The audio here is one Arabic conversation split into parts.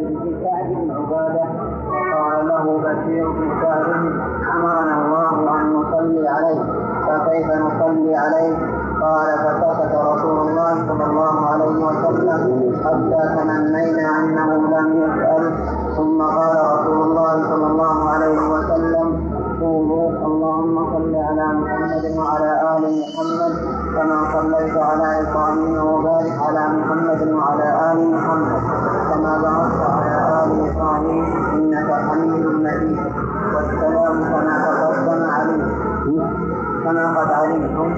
بن سعد بن عبادة. قال له بشير بن سعد أمرنا الله أن نصلي عليه. فكيف نصلي عليه؟ قال فسكت رسول الله صلى الله عليه وسلم حتى تمنينا أنه لم يسأل ثم قال رسول الله صلى الله عليه وسلم قولوا اللهم صل على محمد وعلى آل محمد كما صليت على إبراهيم وبارك على محمد وعلى آل محمد كما باركت على ال إبراهيم انك حميد مجيد والسلام كما تقدم عليه كما قد علمتم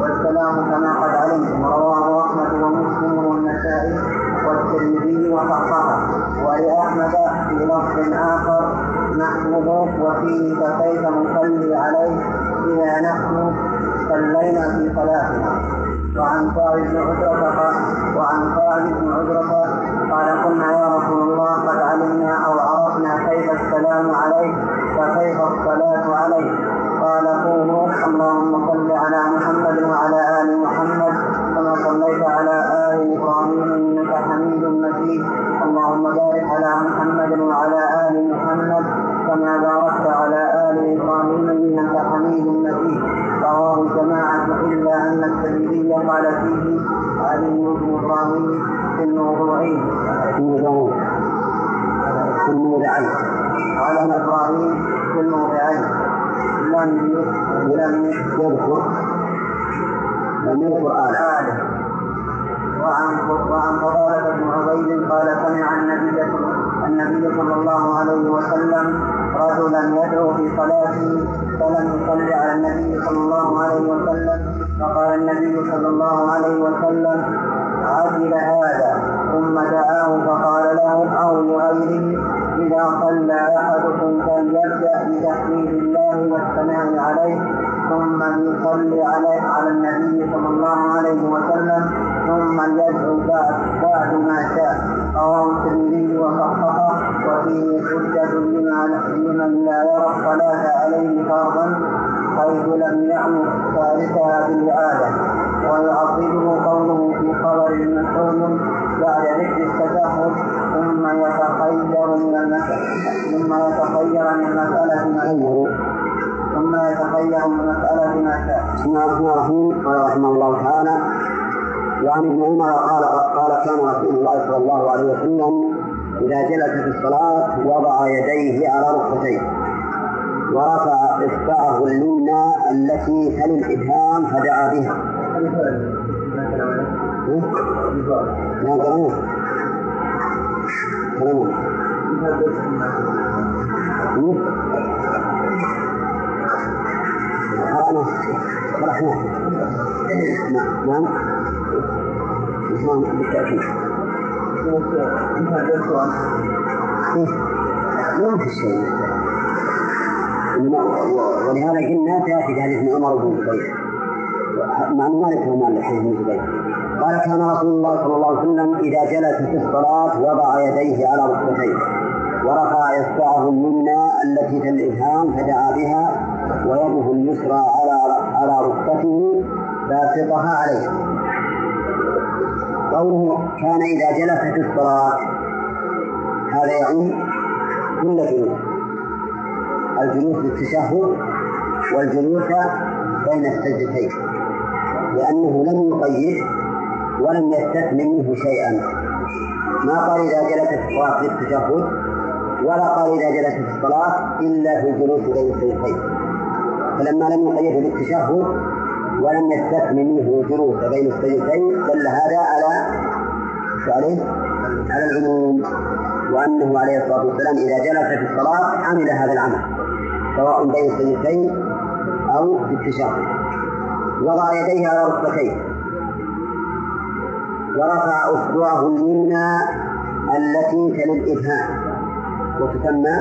والسلام كما قد علمتم رواه احمد ومسلم والنسائي والترمذي وصححه ولاحمد في لفظ اخر نحمده وفيه فكيف نصلي عليه إذا نحن صلينا في صلاتنا وعن خالد بن عذرة وعن خالد بن عذرة قال قلنا يا رسول الله قد علمنا أو عرفنا كيف السلام عليك فكيف الصلاة عليك. قال قولوا اللهم صل على محمد وعلى آل محمد كما صليت على آل إبراهيم إنك حميد مجيد. اللهم بارك على محمد وعلى آل محمد كما باركت على آل إبراهيم إنك حميد مجيد. رواه الجماعة إلا أن الترمذي قال فيه علي بن إبراهيم في الموضوعين في الموضعين قال إبراهيم في الموضعين لم لم يذكر لم يذكر آله وعن وعن فضالة بن عبيد قال سمع النبي النبي صلى الله عليه وسلم رجلا يدعو في صلاته فلم يصلي على النبي صلى الله عليه وسلم فقال النبي صلى الله عليه وسلم عجل هذا. ثم دعاه فقال له أو لغيره إذا صلى أحدكم فليبدأ بتحميد الله والثناء عليه ثم يصلي عليه على النبي صلى الله عليه وسلم ثم يدعو بعد بعد ما شاء. رواه الترمذي وصححه وفيه حجة لمن لا يرى الصلاة عليه فرضا حيث لم يأمر تاركها بالإعادة ويعقبه قوله في خبر مسعود بعد ذكر التشهد ثم يتخير من المسألة ثم يتخير من المسألة ثم يتخير من مسألة ما شاء. بسم الله الرحمن الرحيم قال رحمه الله تعالى وعن ابن عمر قال قال كان رسول الله صلى الله عليه وسلم إذا جلس في الصلاة وضع يديه على ركبتيه ورفع إصبعه اليمنى التي تلي الإبهام فدعا بها. ما قرأوه قرأنا شرحناه نعم نعم بالتأكيد ولهذا قلنا تأتي حديث ابن عمر بن زبير مع انه ما ذكر مال الحديث بن زبير قال كان رسول الله صلى الله عليه وسلم إذا جلس في الصلاة وضع يديه على ركبتيه ورفع اصبعه اليمنى التي في الابهام فدعا بها ويده اليسرى على على ركبته باسطها عليه. قوله كان إذا جلس في الصلاة هذا يعني كل جلوس. الجلوس للتشهد والجلوس بين السجدتين. لأنه لم يقيد ولم يستثن منه شيئا. ما قال إذا جلس في الصلاة للتشهد ولا قال إذا جلس في الصلاة إلا في الجلوس بين السجدتين فلما لم يقيده بالتشهد ولم يستثن منه الجلوس بين السجدتين دل هذا على عليه؟ على العموم. وأنه عليه الصلاة والسلام إذا جلس في الصلاة عمل هذا العمل سواء بين السجدتين أو في التشهد. وضع يديه على ركبتيه. ورفع أصبعه اليمنى التي تلي الإبهام وتسمى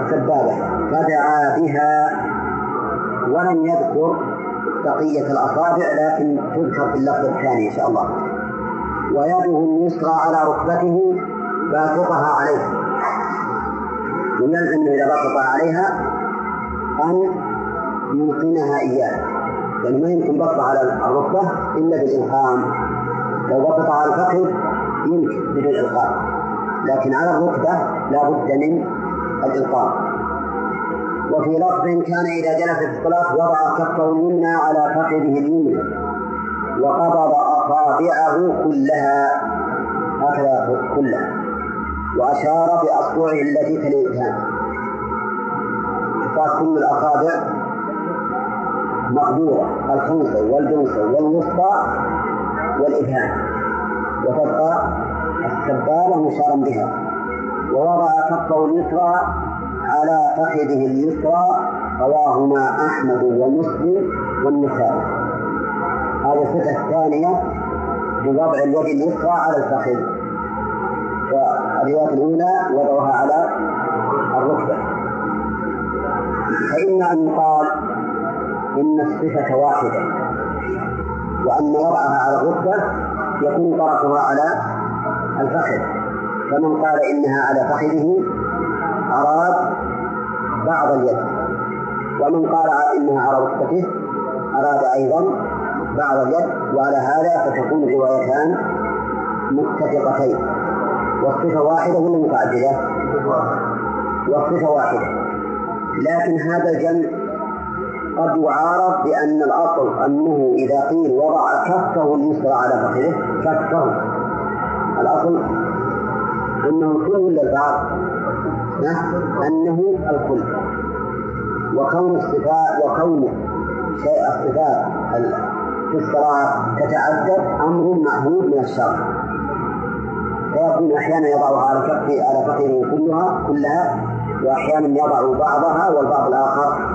السبابة فدعا بها ولم يذكر بقية الأصابع لكن تذكر في اللفظ الثاني إن شاء الله. ويده اليسرى على ركبته باسطها عليه. ويلزم إذا بسط عليها أن يلقنها إياه. يعني ما يمكن بسط على الركبة إلا بالإلقام لو بسط على الفخذ يمكن بدون إلقاء لكن على الركبة لا بد من الإلقاء. وفي لفظ كان إذا جلس في الصلاة وضع كفه اليمنى على فخذه اليمنى وقبض أصابعه كلها هكذا كلها وأشار بأصبعه التي تلي الإبهام كل الأصابع. مقدورة الخنصر والجنصر والوسطى والإبهام. وتبقى السبابة مشارا بها. ووضع كفه اليسرى على فخذه اليسرى رواهما أحمد ومسلم والنسائي. هذه الصفة الثانية بوضع اليد اليسرى على الفخذ والرواية الأولى وضعها على الركبة. فإما أن يقال إن الصفة واحدة. وأن وضعها على الركبة يكون طرفها على الفخذ. فمن قال إنها على فخذه أراد بعض اليد. ومن قال إنها على ركبته أراد أيضا بعض اليد. وعلى هذا فتكون الروايتان متفقتين. والصفة واحدة ولا متعددة؟ والصفة واحدة. لكن هذا الجمع قد يعارض بأن الأصل أنه إذا قيل وضع كفه اليسرى على فخذه كفه. الأصل أنه كل البعض. أنه الكل. وكون الصفات وكون شيء الصفات في الصلاة تتعدد أمر معهود من الشرع. فيكون أحيانا يضعها على كفه على فخذه كلها كلها وأحيانا يضع بعضها والبعض الآخر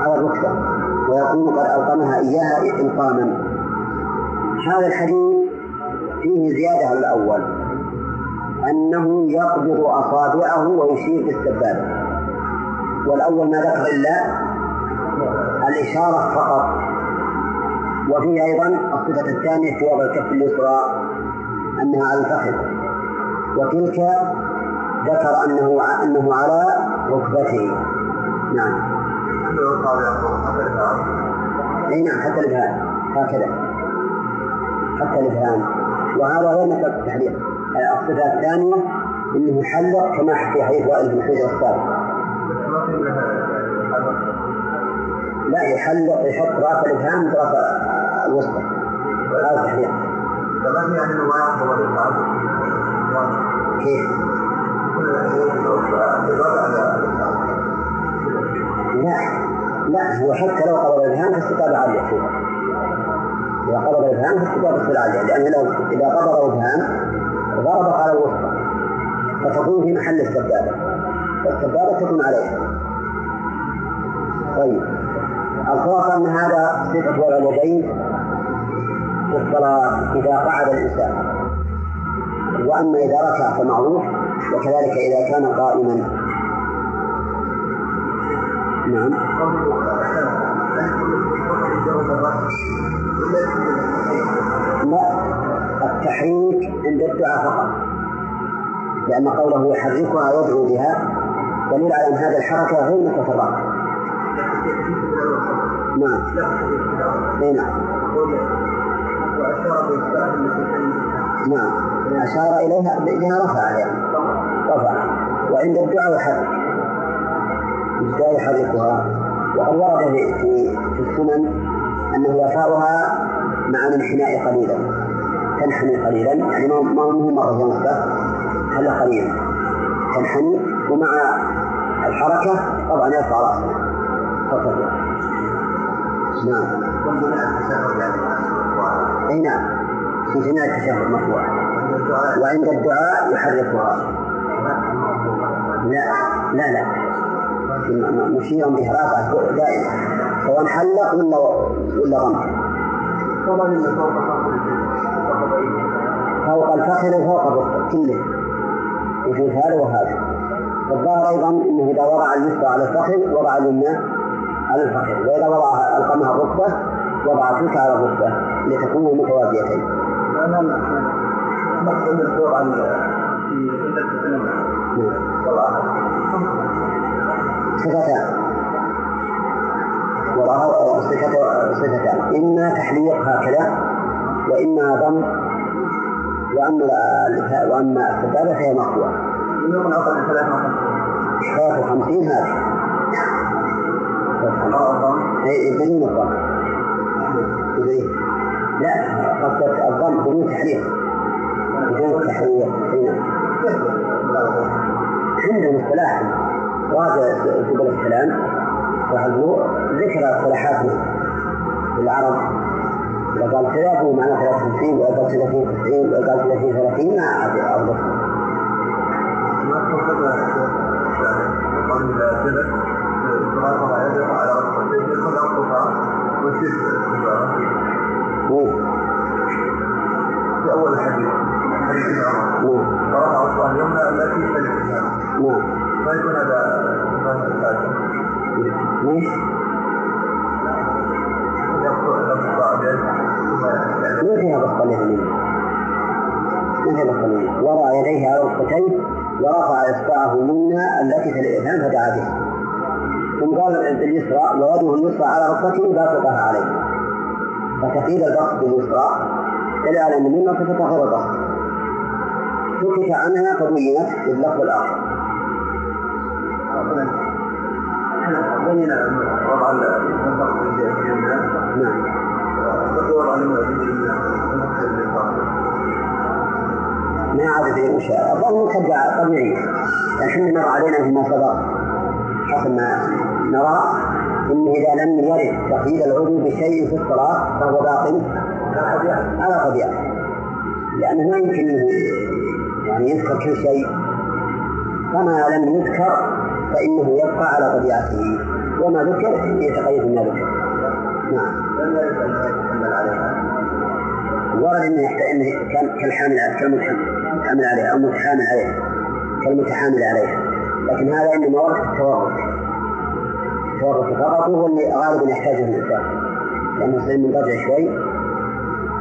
على الركبة ويكون قد ألقمها إياها إلقاما. هذا الحديث فيه زيادة على الأول أنه يقبض أصابعه ويشير بالسبابة والأول ما ذكر إلا الإشارة فقط. وفيه أيضا الصفة الثانية في وضع الكف اليسرى أنها على الفخذ. وتلك ذكر أنه أنه على ركبته. نعم. أي نعم حتى الإبهام. هكذا. حتى الإبهام. وهذا غير مثل التحليق الصفة الثانية إنه يحلق كما في حديث وائل بن حجر السابق لا يحلق يحط رأس الإبهام راس الوسطى. هذا التحليق كيف؟ لا هو حتى لو قبض الإبهام فاستتاب اليسير إذا قبض الإبهام فاستتاب السر على لأنه لو إذا قبض الإبهام ضرب على الوسطى فتكون في محل السبابة والسبابة تكون عليها طيب. الخلاصة أن هذا صفة وضع اليدين في الصلاة إذا قعد الإنسان. وأما إذا ركع فمعروف. وكذلك إذا كان قائما. نعم. لا التحريك عند الدعاء فقط. لأن قوله يحركها يدعو بها دليل على أن هذه الحركة غير متفرقة. نعم. أي نعم. نعم. أشار إليها بها رفع يعني رفع. وعند الدعاء يحرك. لا يحركها. وقد ورد في السنن انه يرفعها مع الانحناء قليلا. تنحني قليلا يعني ما هو مرة ونصف هلا قليلا. تنحني ومع الحركة طبعا يرفع رأسه. فقط. نعم. أي نعم. في جميع التشهد مرفوع وعند الدعاء يحركها. لا لا لا. مشيرا به رافع دائما. سواء حلق ولا ولا رمى فوق الفخذ وفوق الركبة كله. يجوز هذا وهذا. الظاهر أيضا أنه إذا وضع اليسرى على الفخذ وضع اليمنى على الفخذ وإذا وضع ألقمها الركبة وضع تلك على الركبة لتكون متوازيتين. أنا مسألة الدور عن في صفتان وراء صفتان إما تحليق هكذا وإما ضم وأما وأما السبابة فهي مقطوعة. يوم أقل ثلاث ثلاث وخمسين هذه. اي بدون الضم. لا قصدت الضم بدون تحرير. بدون تحرير. عندهم اصطلاح راجع سبل السلام ذكر اصطلاحات العرب إذا قال كذا هو معناه 53 وإذا قال 30 90 وإذا قال 30 30 ما عاد أربط في أول الحديث حديث عمر قرأ عثمان اليمنى التي تلي ما يكون هذا. ما فيها بسط اليمين ما فيها اليمين وضع يديه على ركبتيه ورفع إصبعه اليمنى التي في الإذهان فدعا بها. ثم قال اليسرى ويده اليسرى على ركبته باسطها عليه. فتقييد البسط باليسرى دل على ان اليمنى غير البسط سكت عنها فبينت باللفظ الآخر. بين وضع نعم. ما عاد في مشاء الظن مشجع طبيعي لكن مر علينا فيما سبق حسب ما نرى. إنه إذا لم يرد تقييد العضو بشيء في الصلاة فهو باطل. على طبيعة. لأنه ما يمكن يعني يذكر كل شيء. فما لم يذكر فإنه يبقى على طبيعته. وما ذكر يتقيد بما ذكر. نعم. ورد إنه كان كالحامل كالمتحامل عليها أو المتحامل عليها كالمتحامل عليها. لكن هذا انما ورد التورط التورط فقط هو اللي غالبا يحتاجه الإنسان. لأنه يصير منقطع شوي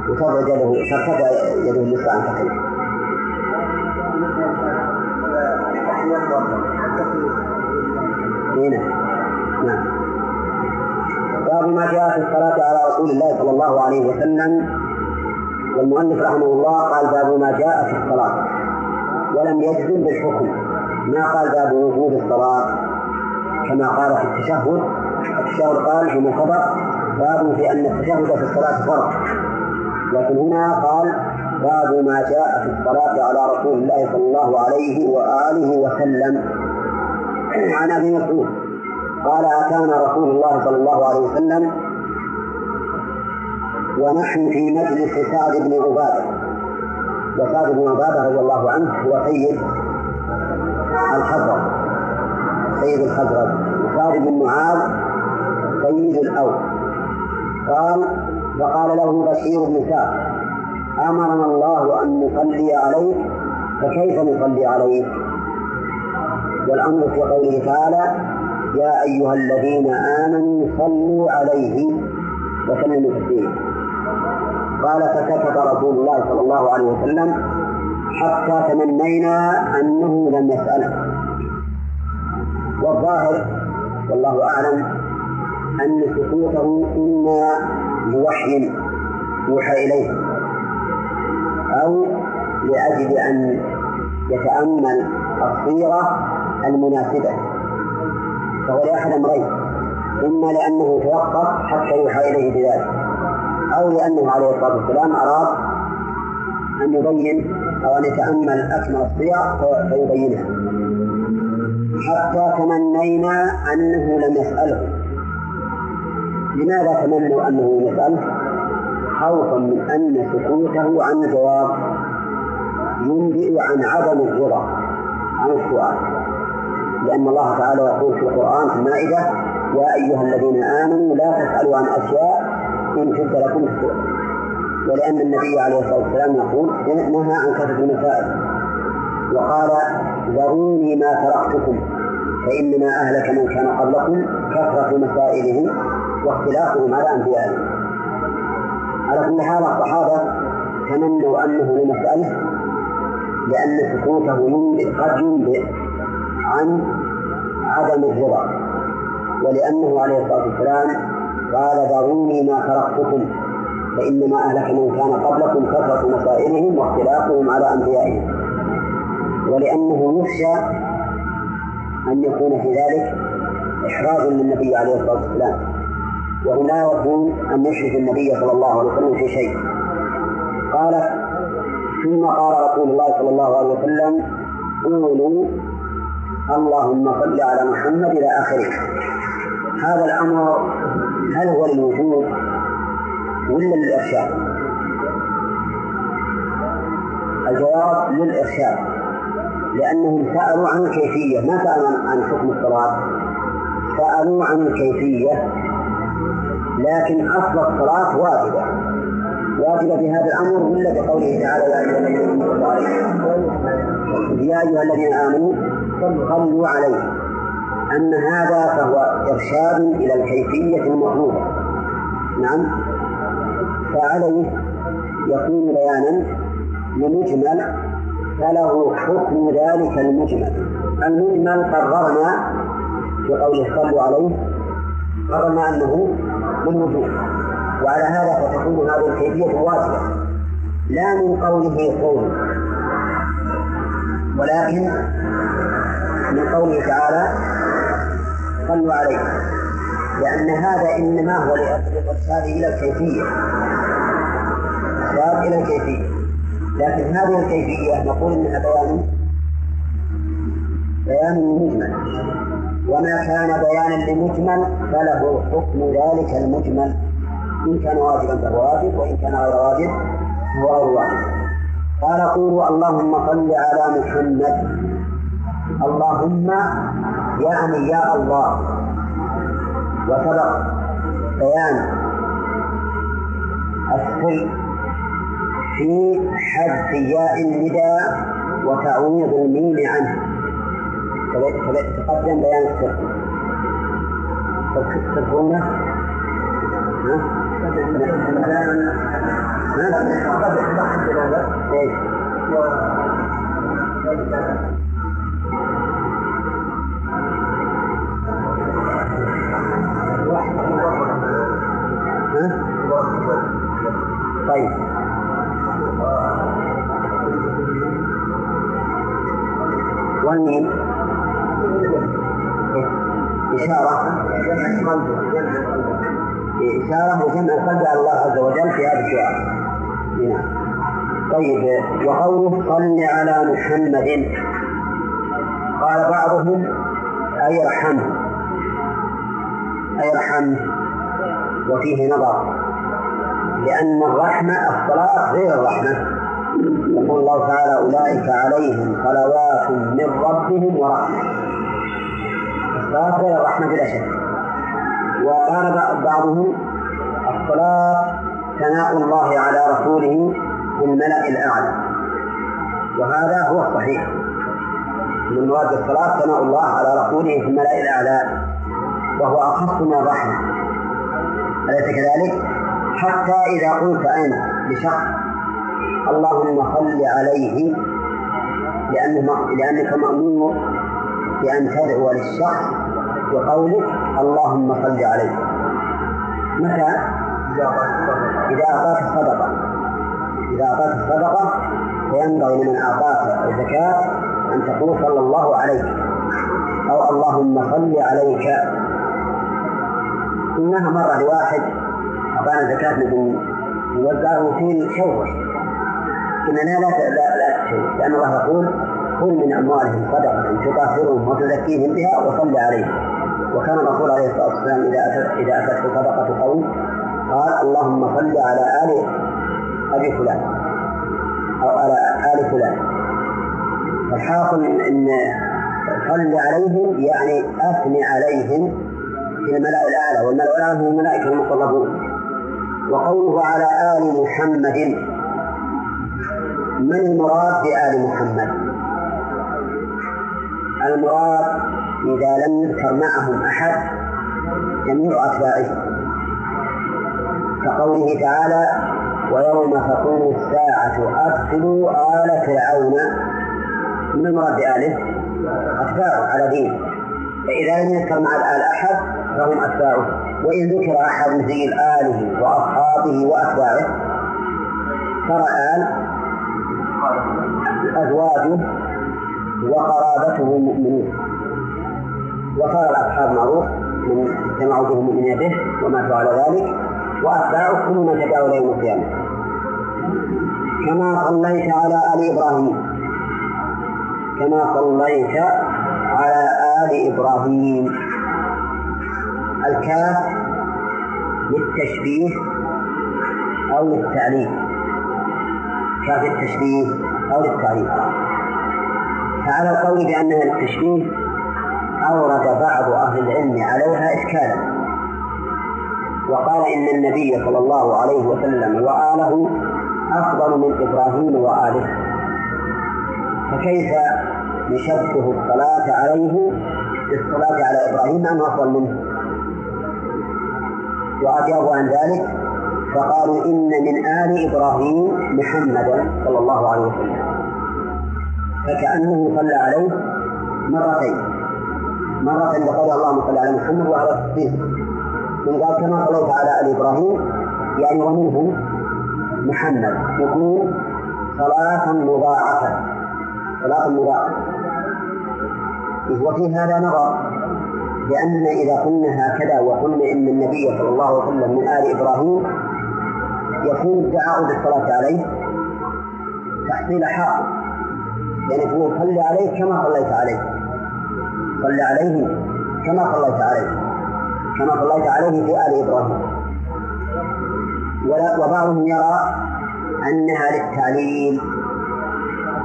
وترفع يده ترتفع يده اليسرى عن فخذه هنا رسول الله صلى الله عليه وسلم والمؤلف رحمه الله قال باب ما جاء في الصلاة. ولم يجزم بالحكم ما قال باب وجوب الصلاة. كما قال في التشهد التشهد قال في سبق باب في أن التشهد في الصلاة فرض. لكن هنا قال باب ما جاء في الصلاة على رسول الله صلى الله عليه وآله وسلم. عن أبي مسعود قال أتانا رسول الله صلى الله عليه وسلم ونحن في مجلس سعد بن عبادة. وسعد بن عبادة رضي الله عنه هو سيد الخزرج سيد الخزرج وسعد بن معاذ سيد الأوس قال وقال له بشير بن سعد أمرنا الله أن نصلي عليك فكيف نصلي عليك؟ والأمر في قوله تعالى يا أيها الذين آمنوا صلوا عليه وسلموا تسليما. قال فسكت رسول الله صلى الله عليه وسلم حتى تمنينا أنه لم يسأله. والظاهر والله أعلم أن سكوته إما لوحي يوحى إليه أو لأجل أن يتأمل الصيغة المناسبة. فهو لأحد أمرين إما لأنه توقف حتى يوحى إليه بذلك. أو لأنه عليه الصلاة والسلام أراد أن يبين أو أن يتأمل أكمل الصيغ فيبينها. حتى تمنينا أنه لم يسأله. لماذا تمنوا أنه لم يسأله؟ خوفا من أن سكوته عن الجواب ينبئ عن عدم الرضا عن السؤال. لأن الله تعالى يقول في القرآن في المائدة يا أيها الذين آمنوا لا تسألوا عن أشياء إن تبد لكم السوء ولأن النبي عليه الصلاة والسلام يقول نهى عن كثرة المسائل وقال ذروني ما تركتكم فإنما أهلك من كان قبلكم كثرة مسائلهم واختلافهم على أنبيائهم. على كل حال الصحابة تمنوا أنه لمسألة لأن سكوته قد ينبئ عن عدم الرضا. ولأنه عليه الصلاة والسلام قال ذروني ما تركتكم فإنما أهلك من كان قبلكم كثرة مسائلهم واختلافهم على أنبيائهم. ولأنه يخشى أن يكون في ذلك إحراز للنبي عليه الصلاة والسلام. وهم لا يودون أن يشرك النبي صلى الله عليه وسلم في شيء. قال ثم قال رسول الله صلى الله عليه وسلم قولوا اللهم صل على محمد إلى آخره. هذا الأمر هل هو للوجود ولا للإرشاد؟ الجواب للإرشاد لأنهم سألوا عن الكيفية ما سألوا عن حكم الصلاة سألوا عن الكيفية لكن أصل الصلاة واجبة. واجبة بهذا الأمر ولا بقوله تعالى يا أيها الذين آمنوا صلوا عليه. أن هذا فهو إرشاد إلى الكيفية المطلوبة. نعم. فعليه يكون بيانا لمجمل فله حكم ذلك المجمل. المجمل قررنا في قوله صلوا عليه قررنا أنه للوجوب. وعلى هذا فتكون هذه الكيفية واجبة. لا من قوله قول ولكن من قوله تعالى صلوا عليه. لأن هذا إنما هو لإرشاد إلى الكيفية. إرشاد إلى الكيفية. لكن هذه الكيفية نقول إنها بيان بيان مجمل. وما كان بيانا لمجمل فله حكم ذلك المجمل. إن كان واجبا فهو واجب وإن كان غير واجب فهو غير واجب. قال قولوا اللهم صل على محمد. اللهم يعني يا الله. وسبق بيان السر في حذف ياء النداء وتعويض الميم عنه. تقدم بيان السر تذكرونه؟ ها؟ طيب. والميم إشارة. إشارة وجمع القلب على الله عز وجل في هذا الدعاء. طيب وقوله صل على محمد. قال بعضهم أي ارحمه أي ارحمه وفيه نظر. لأن الرحمة الصلاة غير الرحمة. يقول الله تعالى أولئك عليهم صلوات من ربهم ورحمة. الصلاة غير الرحمة بلا شك. وقال بعضهم الصلاة ثناء الله على رسوله في الملأ الأعلى. وهذا هو الصحيح. من مراد الصلاة ثناء الله على رسوله في الملأ الأعلى. وهو أخص من الرحمة. أليس كذلك؟ حتى إذا قلت أنت لشخص اللهم صل عليه لأنه لأنك مأمور بأن تدعو للشخص بقولك اللهم صل عليه. متى؟ إذا أعطاك الصدقة إذا أعطاك الصدقة فينبغي لمن أعطاك الزكاة أن تقول صلى الله عليك أو اللهم صل عليك. إنها مرة لواحد أعطانا زكاة نبي نوزعه وفي شوش إننا لا لا لا لأن الله يقول كل من أموالهم صدقة تطهرهم وتزكيهم بها وصل عليهم. وكان الرسول عليه الصلاة والسلام إذا أتت إذا أتته صدقة قوم قال اللهم صل على آل أبي فلان أو على آل فلان. الحاصل إن صل عليهم يعني أثني عليهم في الملأ الأعلى والملأ الأعلى هم الملائكة المقربون. وقوله على آل محمد من المراد بآل محمد؟ المراد إذا لم يذكر معهم أحد جميع أتباعه. كقوله تعالى ويوم تقوم الساعة أدخلوا آل فرعون. من المراد بآله؟ أتباعه على دين. فإذا لم يذكر مع الآل أحد فهم أتباعه. وإن ذكر أحد مثل آله وأصحابه به وأتباعه ترى آل أزواجه وقرابته مؤمنين وصار الأصحاب معروف من به المؤمنين به وماتوا على ذلك وأتباعه كل من إلى يوم القيامة. كما صليت على آل إبراهيم. كما صليت على آل إبراهيم. الكاف للتشبيه أو للتعليم كاف التشبيه أو للتعليم فعلى القول بأنها للتشبيه أورد بعض أهل العلم عليها إشكالا. وقال إن النبي صلى الله عليه وسلم وآله أفضل من إبراهيم وآله. فكيف نشبه الصلاة عليه بالصلاة على إبراهيم أنه أفضل منه؟ وأجابوا عن ذلك فقالوا إن من آل إبراهيم محمدا صلى الله عليه وسلم. فكأنه صلى عليه مرتين. مرة لقول اللهم صل على محمد وعلى الصديق من قال كما صليت على آل إبراهيم يعني ومنهم محمد. يكون صلاة مضاعفة. صلاة مضاعفة. وفي هذا نظر. لأن إذا قلنا هكذا وقلنا إن النبي صلى الله عليه وسلم من آل إبراهيم يكون الدعاء بالصلاة عليه تحصيل حق يعني تقول صل عليه كما صليت عليه. صل عليه كما صليت عليه. كما صليت عليه في آل إبراهيم. وبعضهم يرى أنها للتعليل.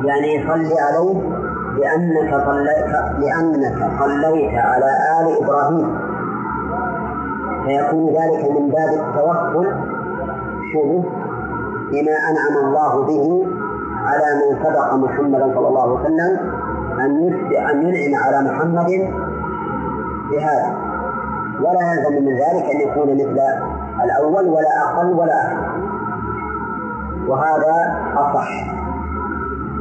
يعني صل عليه لأنك صليت لأنك صليت على آل إبراهيم. فيكون ذلك من باب التوكل شوفوا بما أنعم الله به على من سبق محمدا صلى الله عليه وسلم أن أن ينعم على محمد بهذا. ولا يلزم من ذلك أن يكون مثل الأول ولا أقل ولا أكثر. وهذا أصح.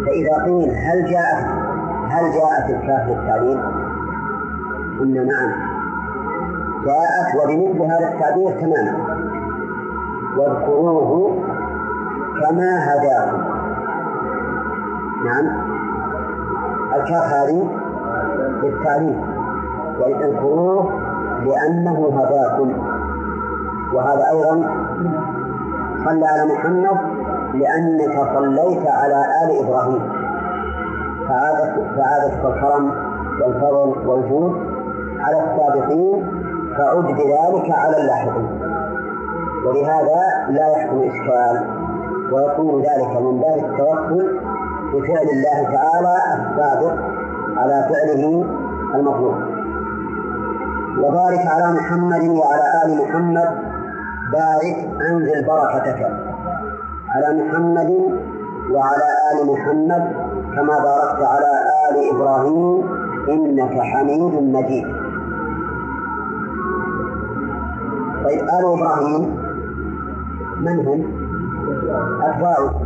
فإذا قيل هل جاءت هل جاءت الكاف للتعليل؟ قلنا نعم. جاءت وبمثل هذا التعبير تماما. واذكروه كما هداكم. نعم. الكاف هذه للتعليم واذكروه لأنه هداكم. وهذا أيضا صلى على محمد لأنك صليت على آل إبراهيم. فعادت فعادت الكرم والفضل والجود على السابقين فعد بذلك على اللاحقين. ولهذا لا يحكم إشكال ويكون ذلك من باب التوكل بفعل الله تعالى السابق على فعله المطلوب. وبارك على محمد وعلى آل محمد. بارك أنزل بركتك. على محمد وعلى آل محمد. كما باركت على آل إبراهيم إنك حميد مجيد. طيب آل إبراهيم من هم؟ أتباعه.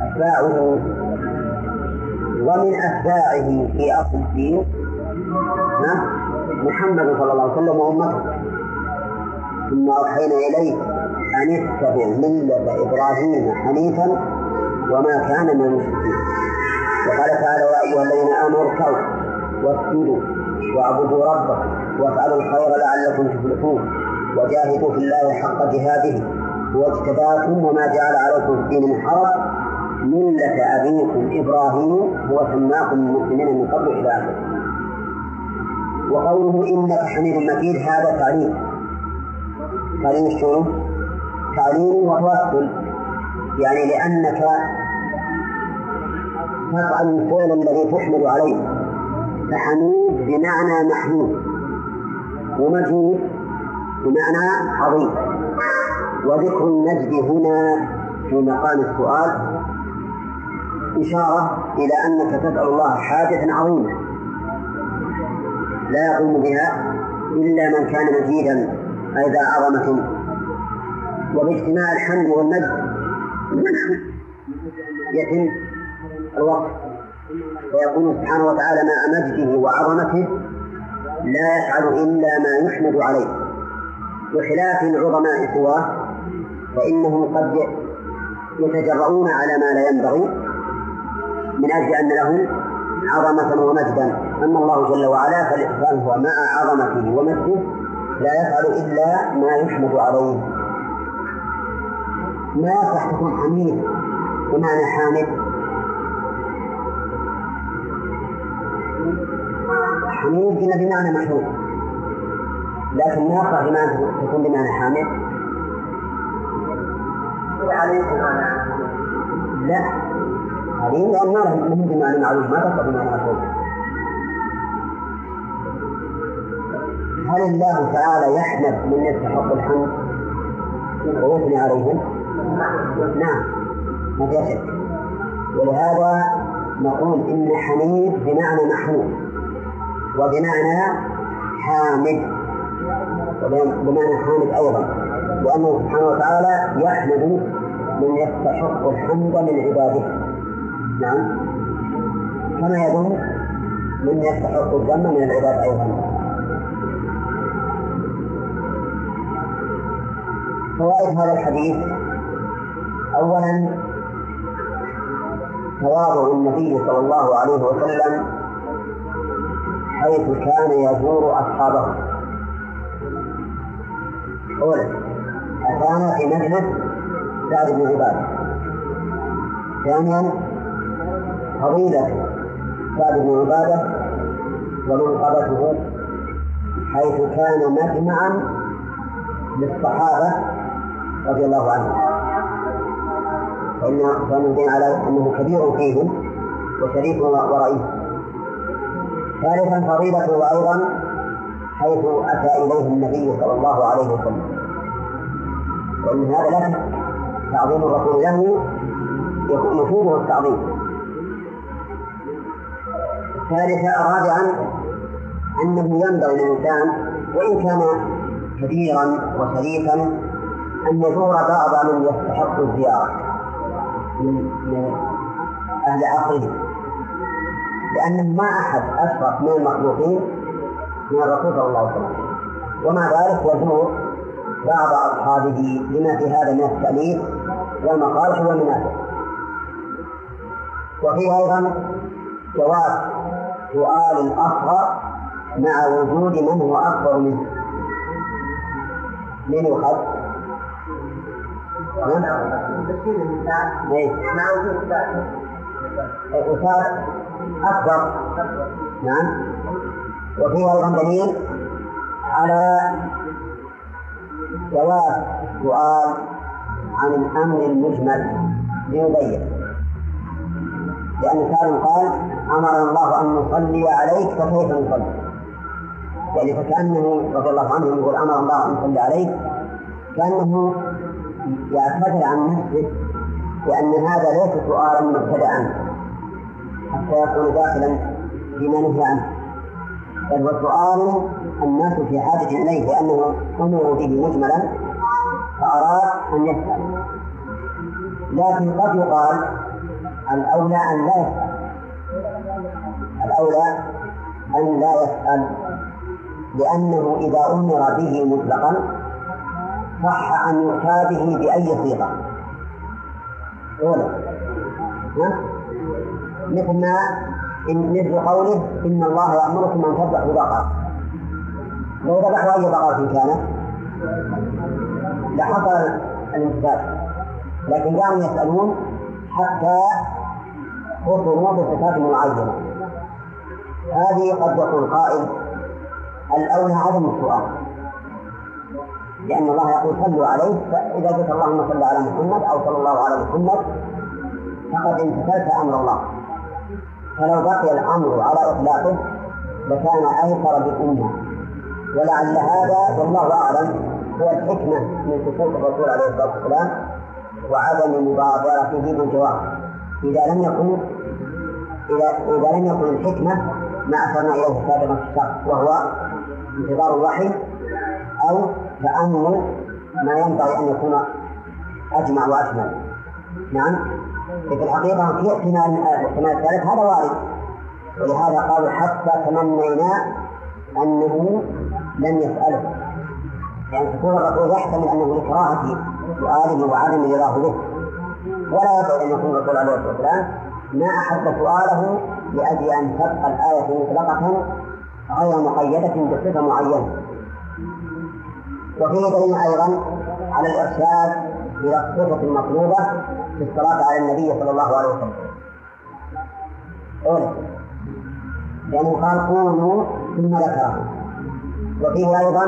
أتباعه. ومن أتباعه في أصل الدين محمد صلى الله عليه وسلم وأمته. ثم أوحينا إليه أن اتبع ملة إبراهيم حنيفا وما كان من المشركين. وقال تعالى يا أيها الذين آمنوا اركعوا واسجدوا واعبدوا ربكم وافعلوا الخير لعلكم تفلحون وجاهدوا في الله حق جهاده هو اجتباكم وما جعل عليكم في من حرج. ملة أبيكم إبراهيم هو سماكم المسلمين من قبل إلى آخره. وقوله إنك حميد مجيد هذا تعليم. تعليم شنو؟ تعليم وتوسل. يعني لأنك تفعل الفعل الذي تحمل عليه. فحميد بمعنى محمود. ومجيد بمعنى عظيم. وذكر المجد هنا في مقام السؤال إشارة إلى أنك تسأل الله حاجة عظيمة. لا يقوم بها إلا من كان مجيدا أي ذا عظمة. وباجتماع الحمد والمجد يتم الوقت. ويقول سبحانه وتعالى مع مجده وعظمته لا يفعل إلا ما يحمد عليه. بخلاف العظماء سواه فإنهم قد يتجرؤون على ما لا ينبغي من أجل أن لهم عظمة ومجدا. أما الله جل وعلا فهو مع عظمته ومجده لا يفعل إلا ما يحمد عليه. ما تكون حميد بمعنى حامد؟ حميد قلنا بمعنى محمود لكن يصح بمعنى تكون بمعنى حامد لا. عليم لأن ما له بمعنى معروف ما تصح بمعنى محمود هل الله تعالى يحمد من يستحق الحمد؟ ويثني عليهم؟ نعم. ما في شك. ولهذا نقول إن حميد بمعنى محمود وبمعنى حامد وبمعنى حامد أيضا. لأنه سبحانه وتعالى يحمد من يستحق الحمد من عباده. نعم. كما يظن من يستحق الذم من العباد أيضا. فوائد هذا الحديث أولا تواضع النبي صلى الله عليه وسلم حيث كان يزور أصحابه. أولا أتانا في مجلس سعد بن عبادة ثانيا فضيلة سعد بن عبادة ومنقبته حيث كان مجمعا للصحابة رضي الله عنهم. فإن فإن على أنه كبير فيهم وشريف ورئيس. ثالثا فضيلته أيضا حيث أتى إليه النبي صلى الله عليه وسلم. وإن هذا لا تعظيم الرسول له يفيده التعظيم ثالثا رابعا أنه ينبغي للإنسان وإن كان كبيرا وشريفا أن يزور بعض من يستحق الزيارة. أهل عصره لأنه ما أحد أشرف من المخلوقين من الرسول صلى الله عليه وسلم. ومع ذلك يزور بعض أصحابه لما في هذا من التأليف والمصالح والمنافع وفيه أيضا جواز سؤال الأصغر مع وجود من هو أكبر منه. من يؤخذ؟ أكبر نعم وفيه أيضا دليل على جواز سؤال عن الأمر المجمل ليبين لأن سالم قال أمر الله أن نصلي عليك فكيف نصلي؟ يعني فكأنه رضي الله عنه يقول أمر الله أن نصلي عليك كأنه يعتذر عن نفسه لأن هذا ليس سؤالا مبتدأ حتى يكون داخلا فيما نهي عنه. بل هو سؤال الناس في حاجة إليه لأنه أمروا به مجملا فأراد أن يسأل. لكن قد يقال الأولى أن لا يسأل. الأولى أن لا يسأل لأنه إذا أمر به مطلقا صح أن يؤتى به بأي صيغة أولى مثل ما مثل قوله إن الله يأمركم أن تذبحوا بقرة. لو ذبحوا أي بقرة كانت؟ لحصل الانتفاع لكن كانوا يسألون حتى خطروا بصفات معينة. هذه قد يقول قائل الأولى عدم السؤال. لأن الله يقول صلوا عليه فإذا قلت اللهم صل على محمد أو صلى الله على محمد فقد امتثلت أمر الله. فلو بقي الأمر على إطلاقه لكان أيسر بالأمة ولعل هذا والله أعلم هو الحكمة من سكوت الرسول عليه الصلاة والسلام وعدم مبادرته بالجواب إذا لم يكن إذا إذا لم يكن الحكمة ما أشرنا إليه سابقا في الشرع وهو انتظار الوحي أو تأمل ما ينبغي أن يكون أجمع وأشمل نعم. في الحقيقة في احتمال الاحتمال الثالث هذا وارد. ولهذا قالوا حتى تمنينا أنه لم يسأله. يعني تكون الرسول يحتمل أنه لكراهة سؤاله وعدم رضاه به. ولا يبعد أن يكون الرسول عليه الصلاة والسلام. ما أحب سؤاله لأجل أن تبقى الآية مطلقة غير مقيدة بصفة معينة. وفيه دليل أيضا على الإرشاد إلى الصفة المطلوبة في الصلاة على النبي صلى الله عليه وسلم. أولا لأنه قال قولوا ثم ذكره وفيه أيضا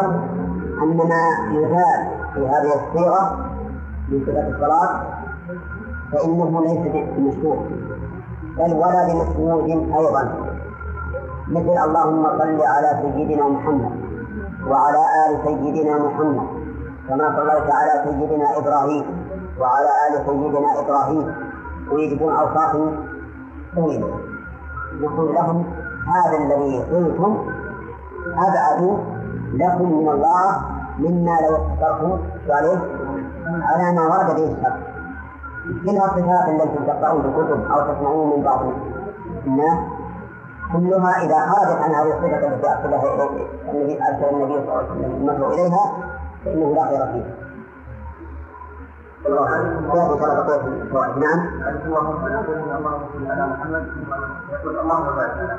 أن ما يزال في هذه الصيغة من صفة الصلاة فإنه ليس بمشروع بل ولا بمسموع أيضا. مثل اللهم صل على سيدنا محمد. وعلى آل سيدنا محمد كما صليت على سيدنا إبراهيم وعلى آل سيدنا إبراهيم. ويجبون أوصاف طويلة نقول لهم هذا الذي قلتم أبعد لكم من الله مما لو اقتصرتم عليه على ما ورد به الشرع. كلها الصفات التي تقرؤون في الكتب أو تسمعون من بعض الناس كلها إذا خرجت عن هذه الصفة التي أرسلها النبي أرسل النبي صلى الله عليه وسلم المدعو إليها فإنه لا خير فيه. سيأتي كما تقول في الفوائد نعم. اللهم بارك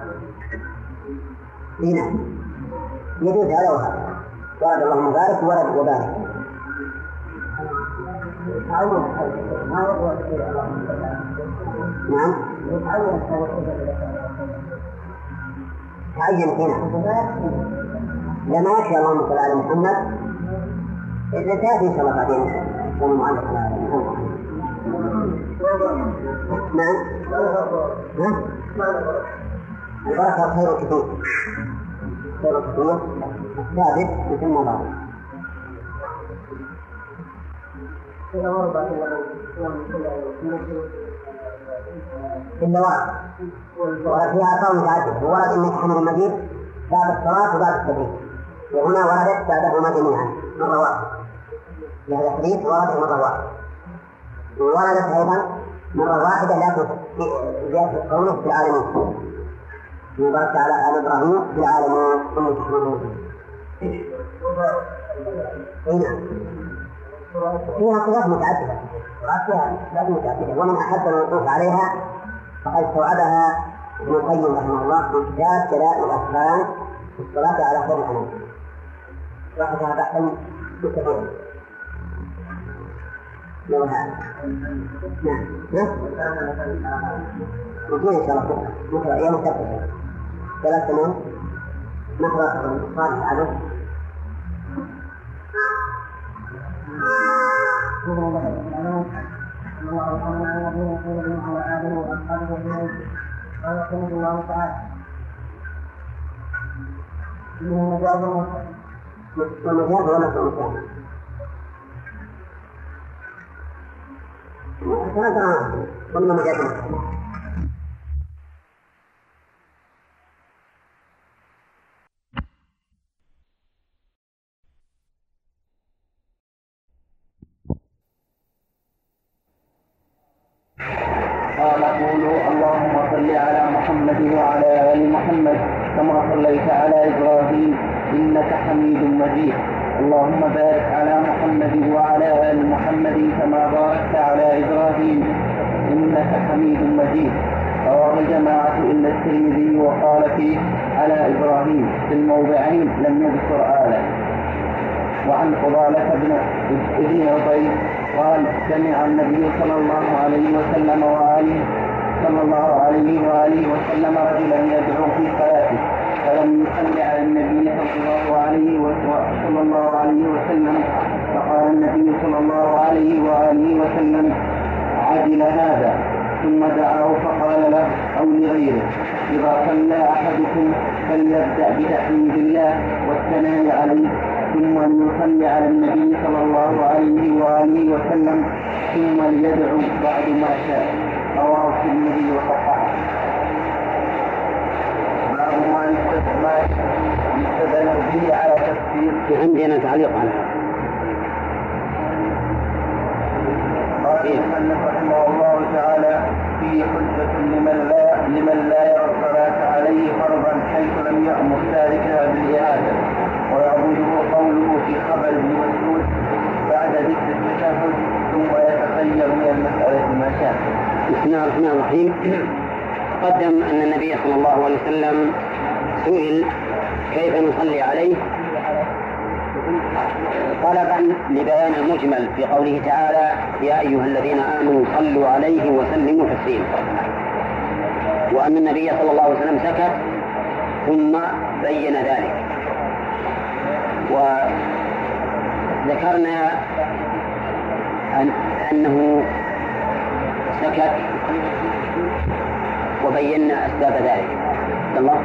نعم. يجوز هذا وهذا. ورد اللهم بارك ورد وبارك. نعم. تعين هنا لما اللهم صل على محمد إذا تأتي إن شاء الله بعدين يكون معلق على محمد. نعم. ها؟ البركة خير كثير. خير كثير. ثابت مثل ما ضرب إلا واحد ورد فيها قول متعدد ورد انك حمل المجيد بعد الصلاة وبعد التبريد. وهنا وردت بعدهما جميعا. مرة واحدة لهذا الحديث ورد مرة واحدة ووردت أيضا مرة واحدة لكن زيادة قوله في العالمين. باركت على آل إبراهيم في العالمين. ثم تشملون أي نعم. فيها صفات متعددة. فيها صفات متعددة. ومن أحب الوقوف عليها فقد استوعبها ابن القيم رحمه الله في كتاب جلاء الأفهام في الصلاة على خير الأنام. بحثها بحثا كثيرا لو هذا نعم. نعم إن شاء الله. بكرة أيام السبت ثلاث سنوات نقرأ. صالح عدد. رحمه الله تعالى انه مجاز ومجاز ولا مجاز هذا قلنا مجاز صل على محمد وعلى آل محمد كما صليت على إبراهيم إنك حميد مجيد. اللهم بارك على محمد وعلى آل محمد كما باركت على إبراهيم إنك حميد مجيد. رواه الجماعة إلا الترمذي وقال فيه على إبراهيم في الموضعين لم يذكر آله. وعن فضالة بن ابن عبيد قال سمع النبي صلى الله عليه وسلم وآله صلى الله عليه وآله وسلم رجلا يدعو في صلاته. فلم يصل على النبي صلى الله عليه صلى الله عليه وسلم؟ فقال النبي صلى الله عليه وآله وسلم عجل هذا. ثم دعاه فقال له أو لغيره إذا صلى أحدكم فليبدأ بتحميد الله والثناء عليه. ثم ليصلي على النبي صلى الله عليه وآله وسلم ثم ليدعو بعد ما شاء. رواه الترمذي وصححه باب ما يستدل به على تفسير عندنا تعليق على قال المصنف رحمه الله تعالى فيه حجة لمن لا لمن لا يرى الصلاة عليه فرضا حيث لم يأمر تاركها بالإعادة ويعبده قوله في خبر ابن مسعود بعد ذكر التشهد ثم يتخير من المسألة ما شاء. بسم الله الرحمن الرحيم. تقدم أن النبي صلى الله عليه وسلم سئل كيف نصلي عليه؟ طلبا لبيان المجمل في قوله تعالى يا أيها الذين آمنوا صلوا عليه وسلموا تسليما. وأن النبي صلى الله عليه وسلم سكت ثم بين ذلك. وذكرنا أن أنه سكت وبينا أسباب ذلك. الله؟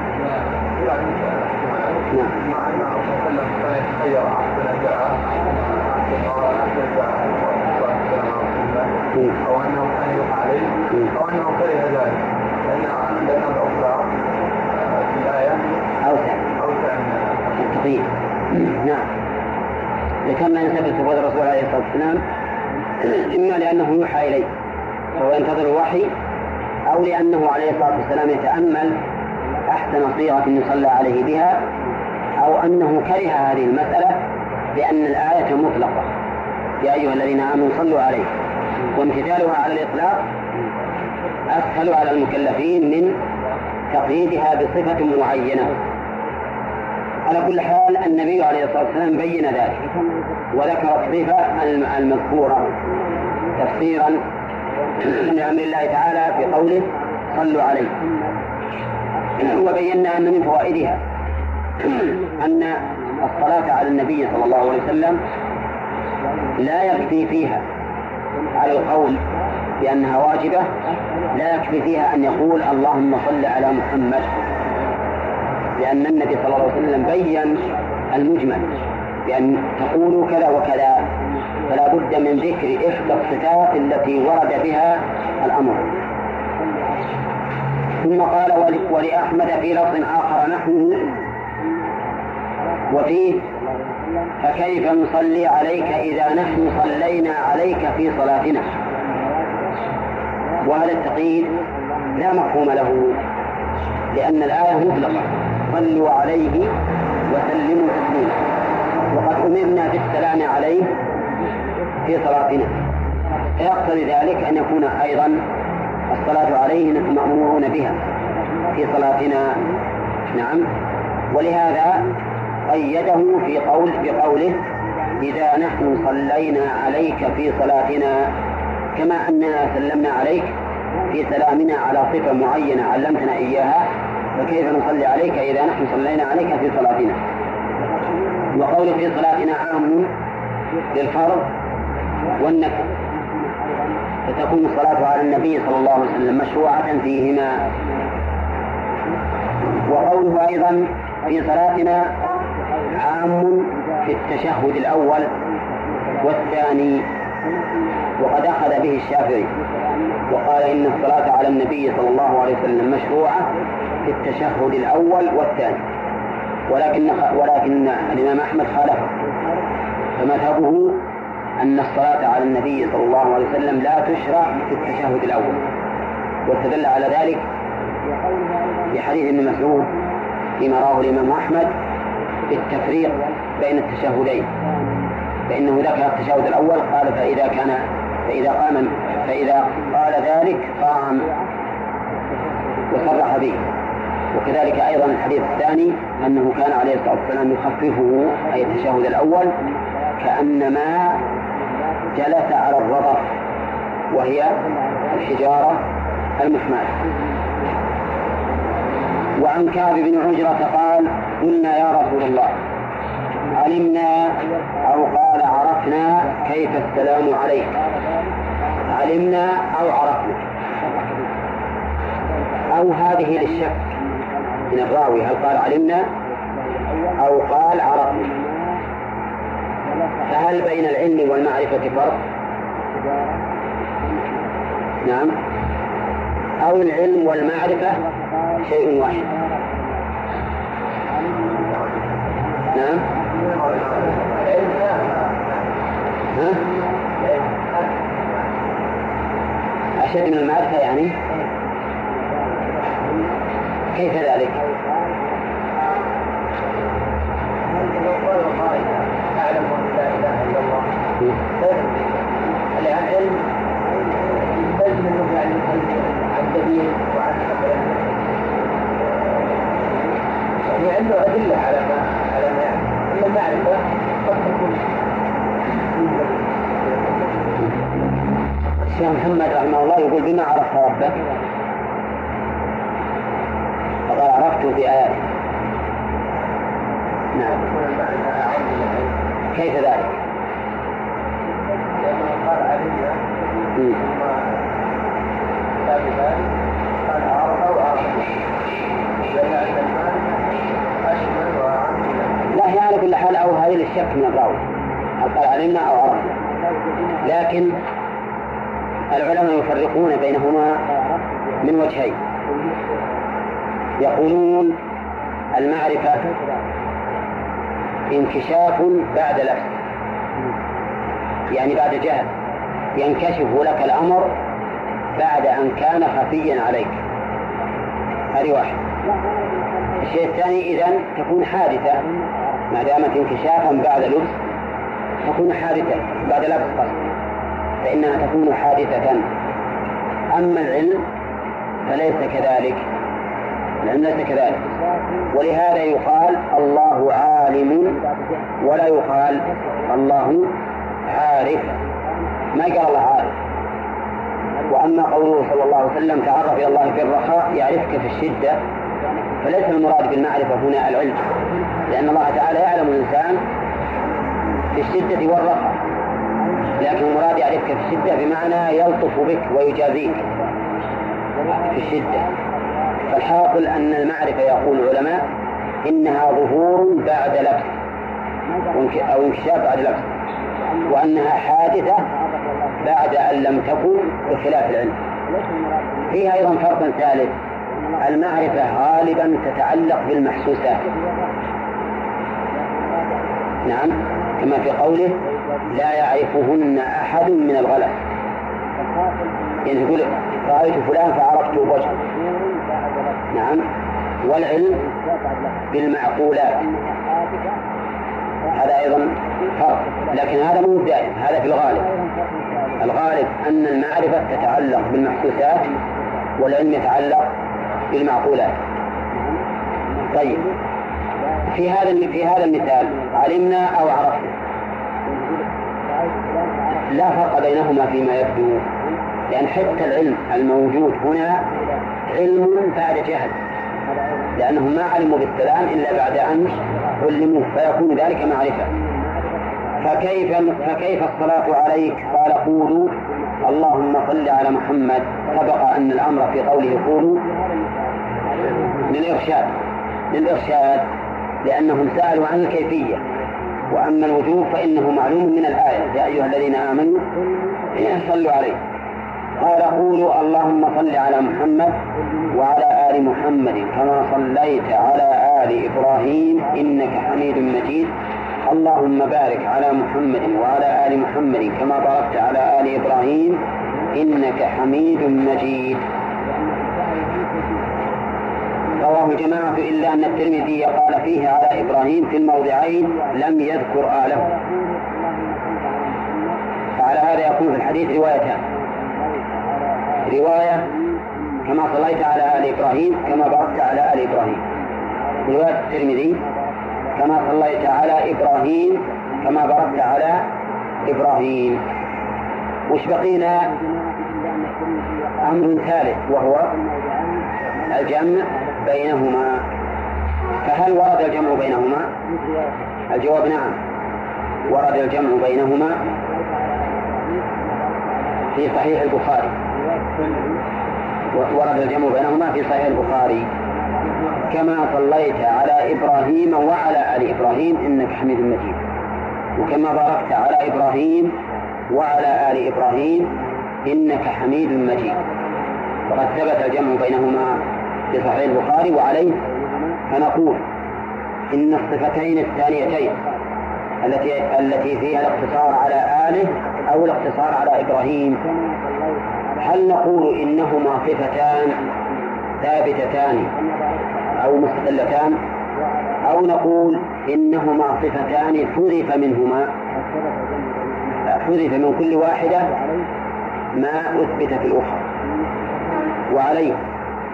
أو أنه كان عليه أو أنه ذلك لأن في الآية أوسع أوسع من نعم ثبوت الرسول عليه الصلاة والسلام إما لأنه يوحى إليه فهو ينتظر الوحي أو لأنه عليه الصلاة والسلام يتأمل أحسن صيغة يصلى عليه بها أو أنه كره هذه المسألة لأن الآية مطلقة. يا أيها الذين آمنوا صلوا عليه. وامتثالها على الإطلاق أسهل على المكلفين من تقييدها بصفة معينة. على كل حال النبي عليه الصلاة والسلام بين ذلك وذكر الصفة المذكورة تفسيرا لأمر الله تعالى في قوله صلوا عليه. وبينا أن من فوائدها. أن الصلاة على النبي صلى الله عليه وسلم لا يكفي فيها على القول بأنها واجبة لا يكفي فيها أن يقول اللهم صل على محمد. لأن النبي صلى الله عليه وسلم بين المجمل بأن تقولوا كذا وكذا فلا بد من ذكر إحدى الصفات التي ورد بها الأمر. ثم قال ولأحمد في لفظ آخر نحوه وفيه فكيف نصلي عليك إذا نحن صلينا عليك في صلاتنا؟ وهذا التقييد لا مفهوم له؟ لأن الآية مطلقة. صلوا عليه وسلموا تسليما. وقد أمرنا بالسلام عليه في صلاتنا. فيقتضي ذلك أن يكون أيضا الصلاة عليه نحن مأمورون بها في صلاتنا. نعم. ولهذا قيده في قول بقوله إذا نحن صلينا عليك في صلاتنا كما أننا سلمنا عليك في سلامنا على صفة معينة علمتنا إياها فكيف نصلي عليك إذا نحن صلينا عليك في صلاتنا؟ وقول في صلاتنا عام للفرض والنفل. فتكون الصلاة على النبي صلى الله عليه وسلم مشروعة فيهما. وقوله أيضا في صلاتنا عام في التشهد الأول والثاني وقد أخذ به الشافعي وقال إن الصلاة على النبي صلى الله عليه وسلم مشروعة في التشهد الأول والثاني. ولكن ولكن الإمام أحمد خالفه فمذهبه أن الصلاة على النبي صلى الله عليه وسلم لا تشرع في التشهد الأول. واستدل على ذلك بحديث ابن مسعود فيما رواه الإمام أحمد بالتفريق بين التشهدين. فإنه ذكر التشهد الأول قال فإذا كان فإذا قام فإذا قال ذلك قام وصرح به. وكذلك أيضا الحديث الثاني أنه كان عليه الصلاة والسلام يخففه أي التشهد الأول كأنما جلس على الرضف وهي الحجارة المحماة وعن كعب بن عجرة قال قلنا يا رسول الله علمنا أو قال عرفنا كيف السلام عليك. علمنا أو عرفنا. أو هذه للشك من الراوي هل قال علمنا أو قال عرفنا؟ فهل بين العلم والمعرفة فرق؟ نعم أو العلم والمعرفة شيء واحد نعم ها؟ أشد من المعرفة يعني كيف ذلك؟ العلم منه يعني عن دليل وعن يعني عنده أدلة على ما على ما يعني أما المعرفة قد تكون الشيخ محمد رحمه الله يقول بما عرفت ربك؟ فقال عرفته بآياته نعم. كيف ذلك؟ قال علينا ثم بعد ذلك قال عرف وعرف لأن المعرفة أشمل وأعم لا هي على كل حال أو هذه للشك من الراوي. قال علمنا أو عرفنا لكن العلماء يفرقون بينهما من وجهين. يقولون المعرفة انكشاف بعد لبس يعني بعد جهل. ينكشف لك الأمر بعد أن كان خفيا عليك. هذه واحد. الشيء الثاني إذا تكون حادثة ما دامت انكشافا بعد لبس تكون حادثة بعد لبس قصد فإنها تكون حادثة. أما العلم فليس كذلك. العلم ليس كذلك. ولهذا يقال الله عالم ولا يقال الله عارف. ما قال الله عارف وأما قوله صلى الله عليه وسلم تعرف إلى الله في الرخاء يعرفك في الشدة. فليس المراد بالمعرفة هنا العلم. لأن الله تعالى يعلم الإنسان في الشدة والرخاء. لكن المراد يعرفك في الشدة بمعنى يلطف بك ويجازيك في الشدة. فالحاصل أن المعرفة يقول العلماء إنها ظهور بعد لبس أو انكشاف بعد لبس وأنها حادثة بعد أن لم تكن بخلاف العلم. فيها أيضا فرق ثالث. المعرفة غالبا تتعلق بالمحسوسات. نعم كما في قوله لا يعرفهن أحد من الغلس يعني يقول رأيت فلان فعرفت وجهه. نعم والعلم بالمعقولات. هذا أيضا فرق. لكن هذا مو دائم هذا في الغالب. الغالب أن المعرفة تتعلق بالمحسوسات والعلم يتعلق بالمعقولات. طيب. في هذا في هذا المثال علمنا أو عرفنا؟ لا فرق بينهما فيما يبدو لأن حتى العلم الموجود هنا علم بعد جهل لأنهم ما علموا بالسلام إلا بعد أن علموه فيكون ذلك معرفة. فكيف فكيف الصلاة عليك؟ قال قولوا. اللهم صل على محمد. سبق أن الأمر في قوله قولوا. للإرشاد للإرشاد لأنهم سألوا عن الكيفية. وأما الوجوب فإنه معلوم من الآية. يا أيها الذين آمنوا صلوا عليه. قال قولوا. اللهم صل على محمد وعلى آل محمد كما صليت على آل إبراهيم إنك حميد مجيد. اللهم بارك على محمد وعلى آل محمد كما باركت على آل إبراهيم إنك حميد مجيد. رواه الجماعة إلا أن الترمذي قال فيه على إبراهيم في الموضعين لم يذكر آله. فعلى هذا يكون في الحديث روايتان. رواية كما صليت على آل إبراهيم كما باركت على آل إبراهيم. رواية الترمذي كما صليت على إبراهيم كما باركت على إبراهيم. وش بقينا؟ أمر ثالث وهو الجمع بينهما. فهل ورد الجمع بينهما؟ الجواب نعم. ورد الجمع بينهما في صحيح البخاري. ورد الجمع بينهما في صحيح البخاري. كما صليت على إبراهيم وعلى آل إبراهيم إنك حميد مجيد. وكما باركت على إبراهيم وعلى آل إبراهيم إنك حميد مجيد. وقد ثبت الجمع بينهما في صحيح البخاري وعليه فنقول إن الصفتين الثانيتين التي التي فيها الاقتصار على آله أو الاقتصار على إبراهيم هل نقول إنهما صفتان ثابتتان أو مستقلتان أو نقول إنهما صفتان حذف منهما. حذف من كل واحدة ما أثبت في الأخرى. وعليه.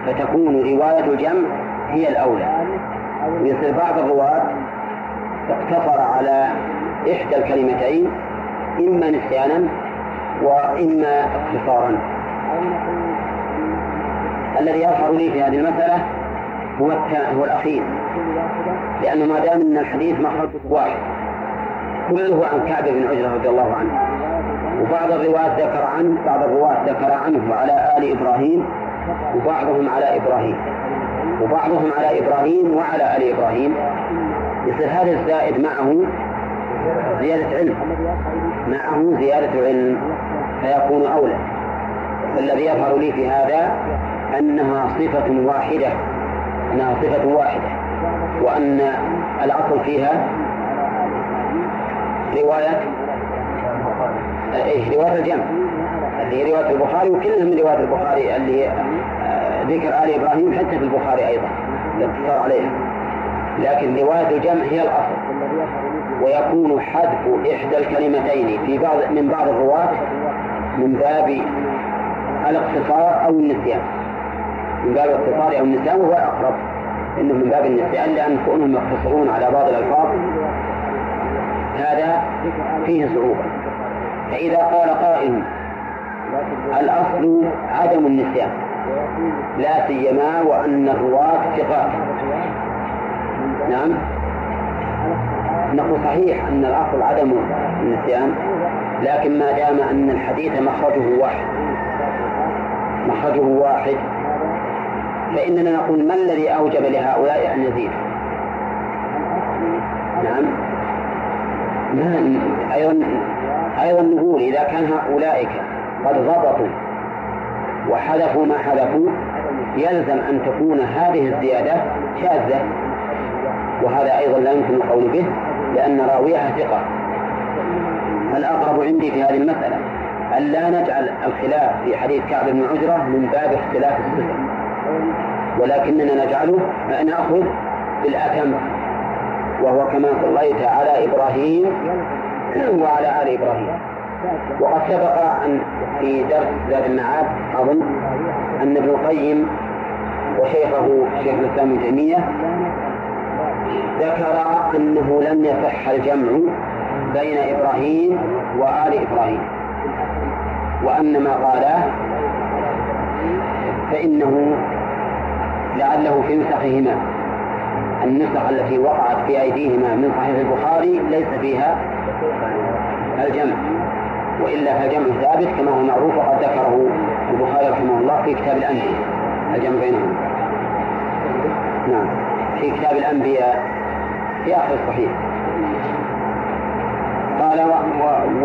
فتكون رواية الجمع هي الأولى. ويصير بعض الرواة اقتصر على إحدى الكلمتين إما نسيانا وإما اختصارا الذي يظهر لي في هذه المسألة هو هو الأخير. لأنه ما دام أن الحديث مخرج واحد. كله عن كعب بن عجرة رضي الله عنه. وبعض الرواة ذكر عنه بعض الرواة ذكر عنه على آل إبراهيم وبعضهم على إبراهيم. وبعضهم على إبراهيم وعلى آل إبراهيم. يصير هذا الزائد معه زيادة علم. معه زيادة علم. فيكون أولى. فالذي يظهر لي في هذا أنها صفة واحدة. أنها صفة واحدة وأن الأصل فيها رواية إيه رواية الجمع اللي هي رواية البخاري وكلها من رواية البخاري اللي هي آه، ذكر آل إبراهيم حتى في البخاري أيضا الاقتصار عليها. لكن رواية الجمع هي الأصل ويكون حذف إحدى الكلمتين في بعض من بعض الرواة من باب الاقتصار أو النسيان. من باب الاقتصار أو النسيان وهو الأقرب إنه من باب النسيان لأن كونهم يقتصرون على بعض الألفاظ هذا فيه صعوبة. فإذا قال قائل الأصل عدم النسيان لا سيما وأن الرواة ثقات. نعم. نقول صحيح أن الأصل عدم النسيان لكن ما دام أن الحديث مخرجه واحد مخرجه واحد فإننا نقول ما الذي أوجب لهؤلاء أن يزيد؟ نعم. ما أيضا أيضا نقول إذا كان هؤلاء قد ضبطوا وحذفوا ما حذفوا يلزم أن تكون هذه الزيادة شاذة. وهذا أيضا لا يمكن القول به لأن راويها ثقة. الأقرب عندي في هذه المسألة أن لا نجعل الخلاف في حديث كعب بن عجرة من باب اختلاف الصفة. ولكننا نجعله نأخذ بالأتم وهو كما صليت على إبراهيم وعلى آل إبراهيم. وقد سبق أن في درس زاد المعاد أظن أن ابن القيم وشيخه شيخ الإسلام ابن تيمية ذكر أنه لم يصح الجمع بين إبراهيم وآل إبراهيم وأن ما قاله فإنه لعله في نسخهما. النسخ التي وقعت في أيديهما من صحيح البخاري ليس فيها الجمع وإلا فالجمع ثابت كما هو معروف وقد ذكره البخاري رحمه الله في كتاب الأنبياء. الجمع بينهم نعم. في كتاب الأنبياء في آخر الصحيح. قال و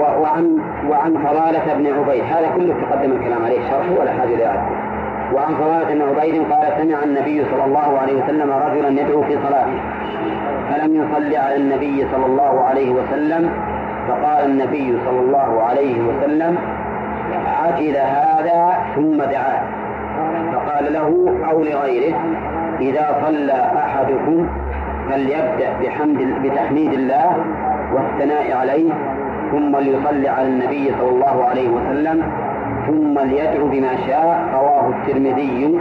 و وعن وعن فضالة بن عبيد. هذا كله تقدم الكلام عليه شرحه ولا حاجة لأعده وعن فضالة بن عبيد قال سمع النبي صلى الله عليه وسلم رجلا يدعو في صلاته فلم يصلي على النبي صلى الله عليه وسلم. فقال النبي صلى الله عليه وسلم عجل هذا ثم دعاه فقال له أو لغيره إذا صلى أحدكم فليبدأ بحمد بتحميد الله والثناء عليه ثم ليصلي على النبي صلى الله عليه وسلم ثم ليدعو بما شاء رواه الترمذي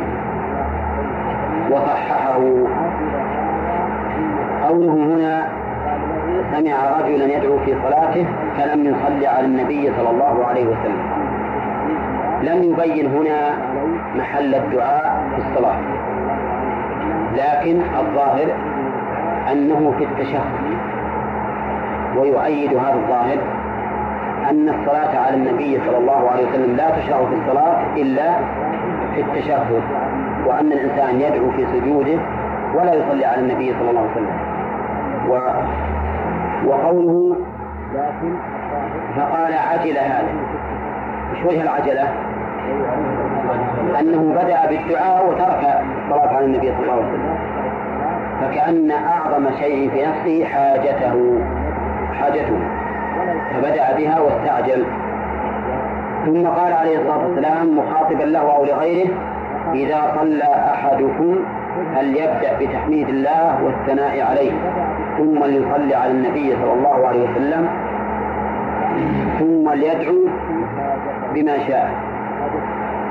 وصححه. قوله هنا سمع رجلا يدعو في صلاته فلم يصلي على النبي صلى الله عليه وسلم. لم يبين هنا محل الدعاء في الصلاة. لكن الظاهر أنه في التشهد ويؤيد هذا الظاهر أن الصلاة على النبي صلى الله عليه وسلم لا تشرع في الصلاة إلا في التشهد وأن الإنسان يدعو في سجوده ولا يصلي على النبي صلى الله عليه وسلم. و وقوله فقال عجل هذا. وش وجه العجلة؟ أنه بدأ بالدعاء وترك الصلاة على النبي صلى الله عليه وسلم. فكأن أعظم شيء في نفسه حاجته حاجته. فبدأ بها واستعجل. ثم قال عليه الصلاة والسلام مخاطبا له أو لغيره إذا صلى أحدكم فليبدأ بتحميد الله والثناء عليه ثم ليصلي على النبي صلى الله عليه وسلم ثم ليدعو بما شاء.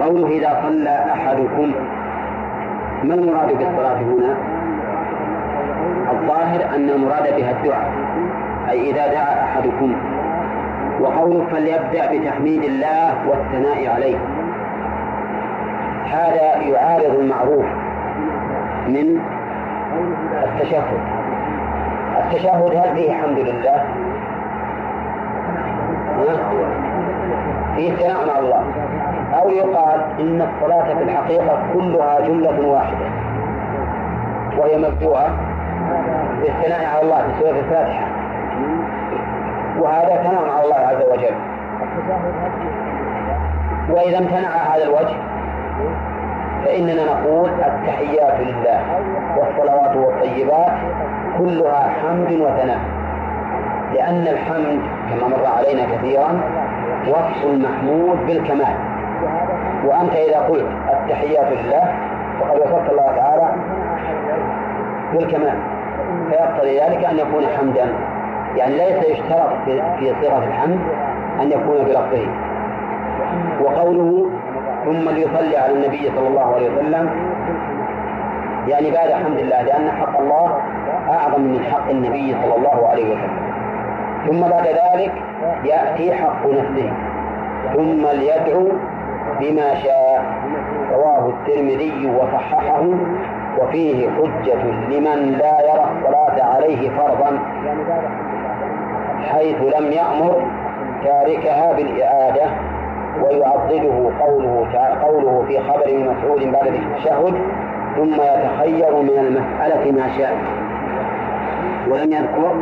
قوله إذا صلى أحدكم ما المراد بالصلاة هنا؟ الظاهر أن المراد بها الدعاء أي إذا دعا أحدكم. وقوله فليبدأ بتحميد الله والثناء عليه. هذا يعارض المعروف من التشهد. التشهد هل فيه حمد لله؟ فيه ثناء على الله. أو يقال إن الصلاة في الحقيقة كلها جملة واحدة. وهي مبدوءة بالثناء على الله في سورة الفاتحة. وهذا ثناء على الله عز وجل. وإذا امتنع هذا الوجه فإننا نقول التحيات لله والصلوات والطيبات كلها حمد وثناء. لأن الحمد كما مر علينا كثيرا وصف المحمود بالكمال. وأنت إذا قلت التحيات لله فقد وصفت الله تعالى بالكمال. فيقتضي ذلك أن يكون حمدا يعني ليس يشترط في صيغة الحمد أن يكون بلفظه. وقوله ثم ليصلي على النبي صلى الله عليه وسلم يعني بعد حمد الله لأن حق الله أعظم من حق النبي صلى الله عليه وسلم. ثم بعد ذلك يأتي حق نفسه. ثم ليدعو بما شاء. رواه الترمذي وصححه. وفيه حجة لمن لا يرى الصلاة عليه فرضا. حيث لم يأمر تاركها بالإعادة ويعضده قوله قوله في خبر مسعود بعد التشهد ثم يتخير من المسألة ما شاء. ولم يذكر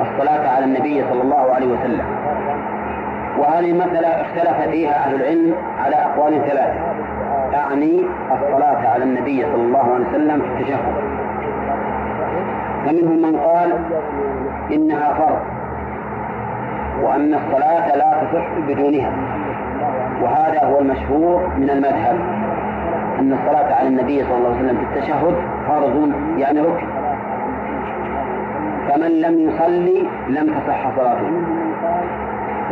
الصلاة على النبي صلى الله عليه وسلم. وهذه المسألة اختلف فيها أهل العلم على أقوال ثلاثة. أعني الصلاة على النبي صلى الله عليه وسلم في التشهد. فمنهم من قال إنها فرض. وأن الصلاة لا تصح بدونها. وهذا هو المشهور من المذهب. أن الصلاة على النبي صلى الله عليه وسلم في التشهد فرض يعني ركن. فمن لم يصلي لم تصح صلاته.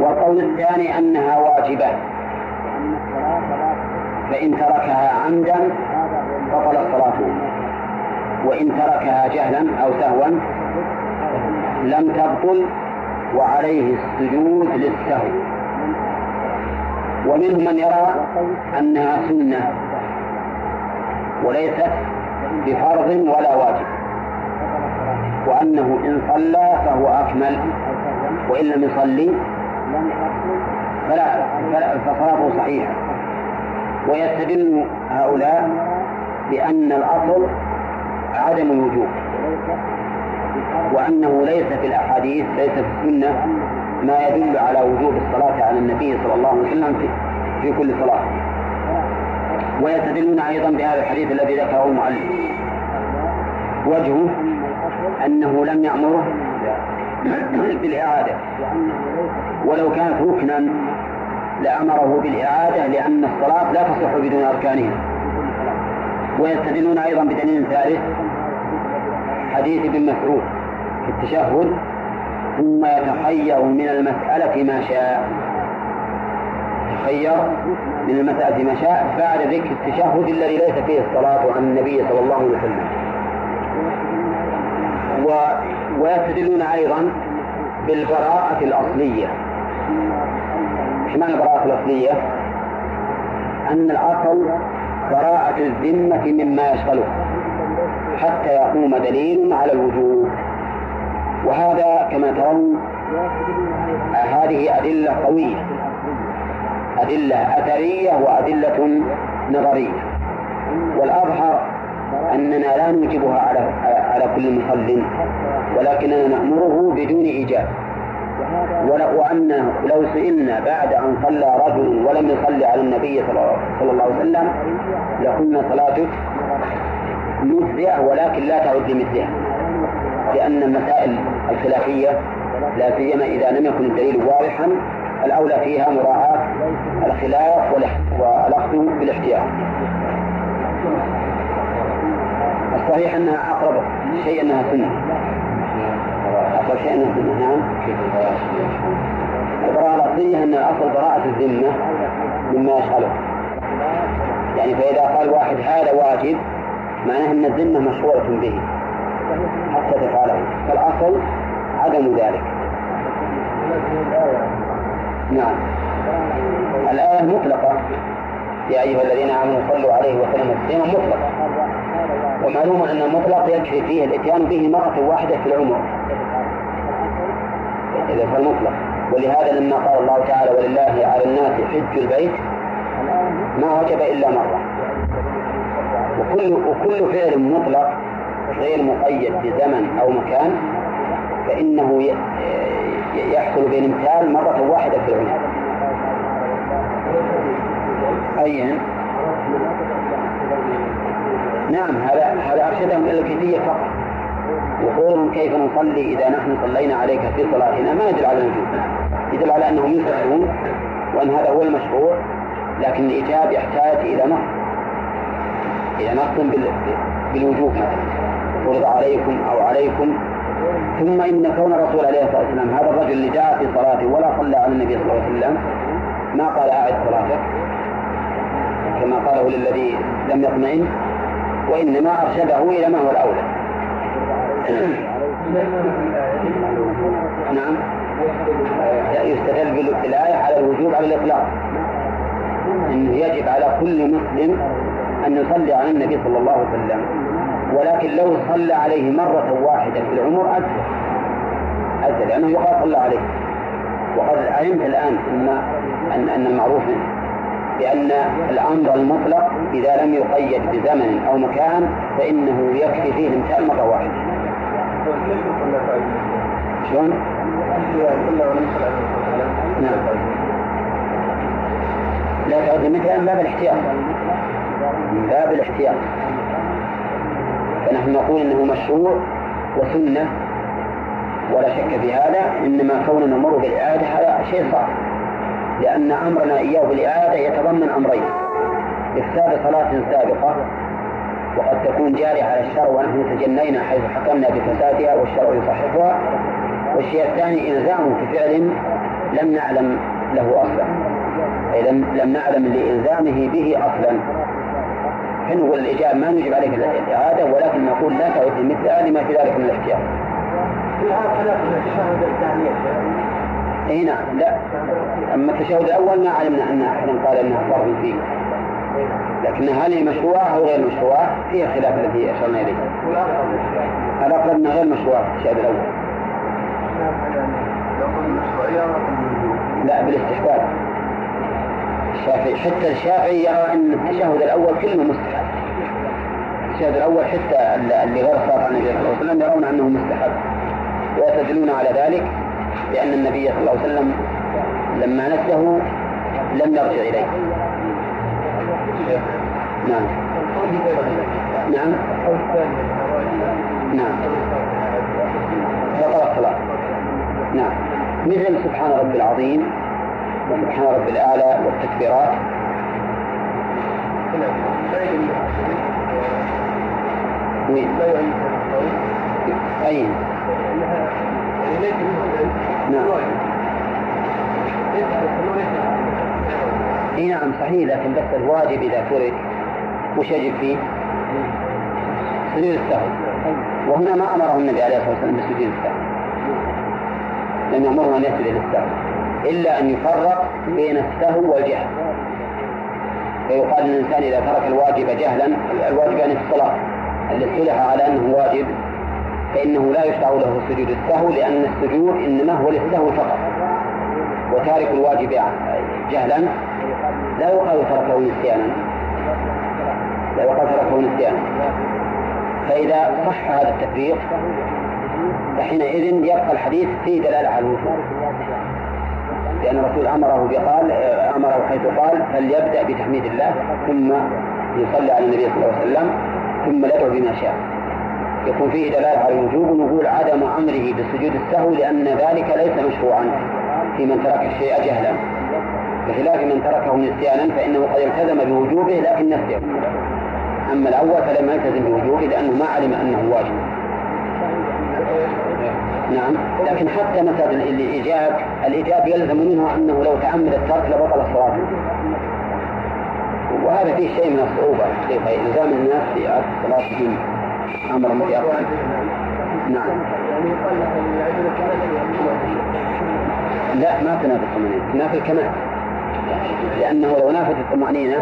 والقول الثاني أنها واجبة. فإن تركها عمدا بطلت صلاته. وإن تركها جهلا أو سهوا لم تبطل وعليه السجود للسهو. ومنهم من يرى أنها سنة وليست بفرض ولا واجب وأنه إن صلى فهو أكمل وإن لم يصلي فلا, فصلاته صحيحة. ويستدل هؤلاء بأن الأصل عدم الوجوب. وأنه ليس في الأحاديث ليس في السنة ما يدل على وجوب الصلاة على النبي صلى الله عليه وسلم في, في كل صلاة. ويستدلون أيضا بهذا الحديث الذي ذكره المعلم وجهه أنه لم يأمره بالإعادة. ولو كانت ركنا لأمره بالإعادة لأن الصلاة لا تصح بدون أركانها. ويستدلون أيضا بدليل ثالث حديث ابن مسعود. في التشهد ثم يتخير من المسألة ما شاء. تخير من المسألة ما شاء بعد ذكر التشهد الذي ليس فيه الصلاة عن النبي صلى الله عليه وسلم. و... ويستدلون أيضا بالبراءة الأصلية. إيش معنى البراءة الأصلية؟ أن الأصل براءة الذمة مما يشغله حتى يقوم دليل على الوجوب. وهذا كما ترون هذه أدلة قوية. أدلة أثرية وأدلة نظرية. والأظهر أننا لا نوجبها على على كل مصل ولكننا نأمره بدون إيجاب. وأنه لو سئلنا بعد أن صلى رجل ولم يصلي على النبي صلى الله عليه وسلم لقلنا صلاتك مجزئة ولكن لا تعد لمثلها لأن المسائل الخلافية لا سيما إذا لم يكن الدليل واضحا الأولى فيها مراعاة الخلاف والأخذ بالاحتياط. الصحيح أنها أقرب شيء أنها سنة. أقرب شيء أنها سنة نعم. البراءة الأصلية أن أصل براءة الذمة مما يشغله. يعني فإذا قال واحد هذا واجب معناه أن الذمة مشغولة به. حتى تفعله فالأصل عدم ذلك. نعم. الآية مطلقة. يا أيها الذين آمنوا صلوا عليه وسلموا تسليما مطلقة ومعلوم أن المطلق يكفي فيه الإتيان به مرة واحدة في العمر. إذا فالمطلق ولهذا لما قال الله تعالى ولله على الناس حج البيت ما وجب إلا مرة. وكل وكل فعل مطلق غير مقيد بزمن أو مكان فإنه يحصل بالامتثال مرة واحدة في العمر. أي نعم هذا هذا أرشدهم إلى الكيفية فقط. وقولهم كيف نصلي إذا نحن صلينا عليك في صلاتنا؟ ما يدل على الوجوب يدل على أنهم يفعلون وأن هذا هو المشروع لكن الإيجاب يحتاج إلى نص إلى نص بالوجوب. مثلا فرض عليكم أو عليكم ثم إن كون الرسول عليه الصلاة والسلام هذا الرجل اللي جاء في صلاته ولا صلى على النبي صلى الله عليه وسلم ما قال أعد صلاتك كما قاله للذي لم يطمئن وإنما أرشده إلى ما هو الأولى. نعم. يستدل بالآية على الوجوب على الإطلاق. أنه يجب على كل مسلم أن يصلي على النبي صلى الله عليه وسلم. ولكن لو صلى عليه مرة واحدة في العمر أجزل أجزل لأنه يقال صلى عليه وقد علمت الآن أن أن أن المعروف بأن الأمر المطلق إذا لم يقيد بزمن أو مكان فإنه يكفي فيه الإمثال مرة واحدة. شلون؟ نعم. لا تعود مثلا باب الاحتياط. باب الاحتياط. فنحن نقول إنه مشروع وسنة ولا شك في هذا. إنما كوننا نمر بالإعادة هذا شيء صعب لأن أمرنا إياه بالإعادة يتضمن أمرين إفساد صلاة سابقة وقد تكون جارية على الشرع ونحن تجنينا حيث حكمنا بفسادها والشرع يصححها. والشيء الثاني الزامه في فعل لم نعلم له أصلا أي لم لم نعلم لإلزامه به أصلا. فنقول الإجابة ما نجب عليك الإعادة ولكن نقول لا تعد مثلها لما في ذلك من الاحتياط. إي نعم لا. أما التشهد الأول ما علمنا أن احدا قال إنها فرض فيه. لكن هل هي مشروعة أو غير مشروعة؟ فيها خلاف الذي أشرنا إليه. الاقرب أنها غير مشروعة التشهد الأول؟ لا بالاستحباب. الشافعي. حتى الشافعي يرى أن التشهد الأول كلمه مستحب. التشهد الأول حتى اللي غير صار عن النبي صلى الله عليه وسلم يرون أنه مستحب. ويستدلون على ذلك لأن النبي صلى الله عليه وسلم لما نسله لم يرجع إليه. نعم. نعم. نعم. فطر الصلاة. نعم. مثل سبحان ربي العظيم. وسبحان رب الأعلى والتكبيرات؟ أين؟ نعم إي نعم صحيح لكن بس الواجب اذا ترك وش يجب فيه؟ سجود السهو وهنا ما امره النبي عليه الصلاة والسلام بسجود السهو لم يامره أن يسجد للسهو إلا أن يفرق بين السهو والجهل. فيقال للإنسان إذا ترك الواجب جهلا الواجب يعني الصلاة. اللي اصطلح على أنه واجب فإنه لا يشرع له سجود السهو لأن السجود إنما هو للسهو فقط. وتارك الواجب جهلا لا يقال تركه نسيانا. لا يقال تركه نسيانا. فإذا صح هذا التفريق فحينئذ يبقى الحديث فيه دلالة على الوجوب لأن الرسول أمره بقال أمره حيث قال فليبدأ بتحميد الله ثم يصلي على النبي صلى الله عليه وسلم ثم يدعو بما شاء. يكون فيه دلالة على الوجوب ونقول عدم أمره بسجود السهو لأن ذلك ليس مشروعا في من ترك الشيء جهلا. بخلاف من تركه نسيانا فإنه قد التزم بوجوبه لكن نسيه. أما الأول فلم يلتزم بوجوبه لأنه ما علم أنه واجب. نعم. لكن حتى مثلا الإيجاب الإيجاب يلزم منه أنه لو تعمد الترك لبطل الصلاة وهذا فيه شيء من الصعوبة في إلزام الناس بإعادة صلاتهم. أمر متأخر نعم. لا ما تنافي الطمأنينة. تنافي الكمال. لأنه لو نافت الطمأنينة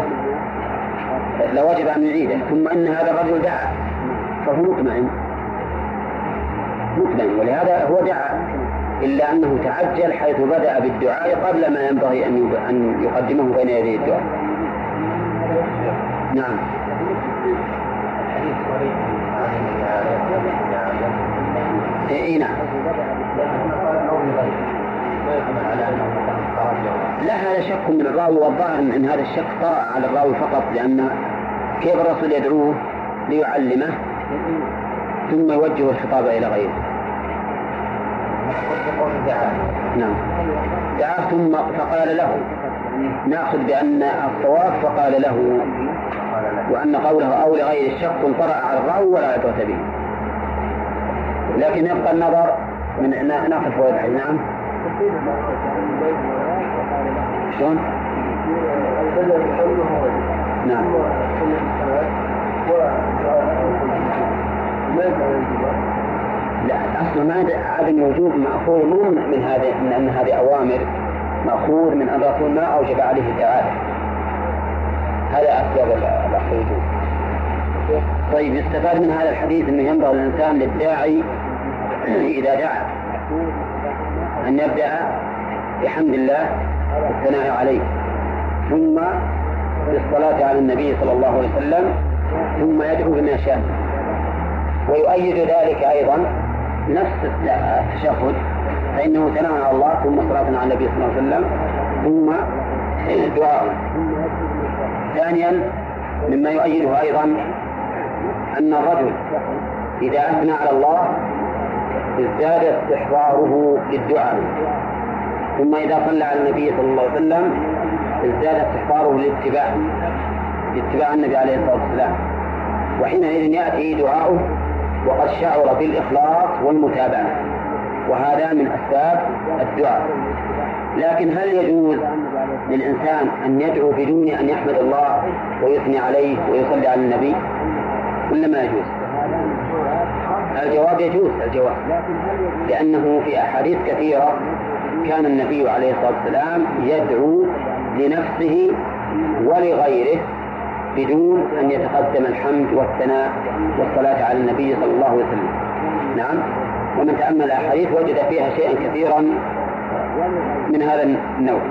لوجب أن يعيده. ثم أن هذا الرجل دعا فهو مطمئن. مطمئن. ولهذا هو دعا إلا أنه تعجل حيث بدأ بالدعاء قبل ما ينبغي أن يقدمه بين يدي الدعاء. نعم. اي نعم. لا هذا شك من الراوي والظاهر إن هذا الشك طرأ على الراوي فقط لأن كيف الرسول يدعوه ليعلمه؟ ثم يوجه الخطاب إلى غيره. نعم. دعاه ثم فقال له نأخذ بأن الصواب فقال له وأن قوله أو لغير الشك طرأ على الراوي ولا عبرة به. لكن يبقى النظر من نأخذ فوائد نعم. شلون؟ نعم. لا أصلا ما عدم الوجوب مأخوذ مو من هذه من ان هذه أوامر مأخوذ من أن الرسول ما أوجب عليه تعالى هذا أسباب الوجوب طيب يستفاد من هذا الحديث أنه ينبغي الانسان للداعي إذا دعا. أن يبدأ بحمد الله والثناء عليه. ثم بالصلاة على النبي صلى الله عليه وسلم ثم يدعو بما شاء. ويؤيد ذلك أيضا نفس التشهد فإنه ثناء على الله ثم صلاة على النبي صلى الله عليه وسلم ثم دعاء. ثانيا مما يؤيده أيضا أن الرجل إذا أثنى على الله ازداد استحضاره للدعاء. ثم إذا صلى على النبي صلى الله عليه وسلم ازداد استحضاره للاتباع لاتباع النبي عليه الصلاة والسلام. وحينئذ يأتي دعاؤه وقد شعر بالإخلاص والمتابعة وهذا من أسباب الدعاء. لكن هل يجوز للإنسان أن يدعو بدون أن يحمد الله ويثني عليه ويصلي على النبي؟ ولا ما يجوز؟ الجواب يجوز الجواب. لأنه في أحاديث كثيرة كان النبي عليه الصلاة والسلام يدعو لنفسه ولغيره بدون أن يتقدم الحمد والثناء والصلاة على النبي صلى الله عليه وسلم. نعم. ومن تأمل الأحاديث وجد فيها شيئا كثيرا من هذا النوع.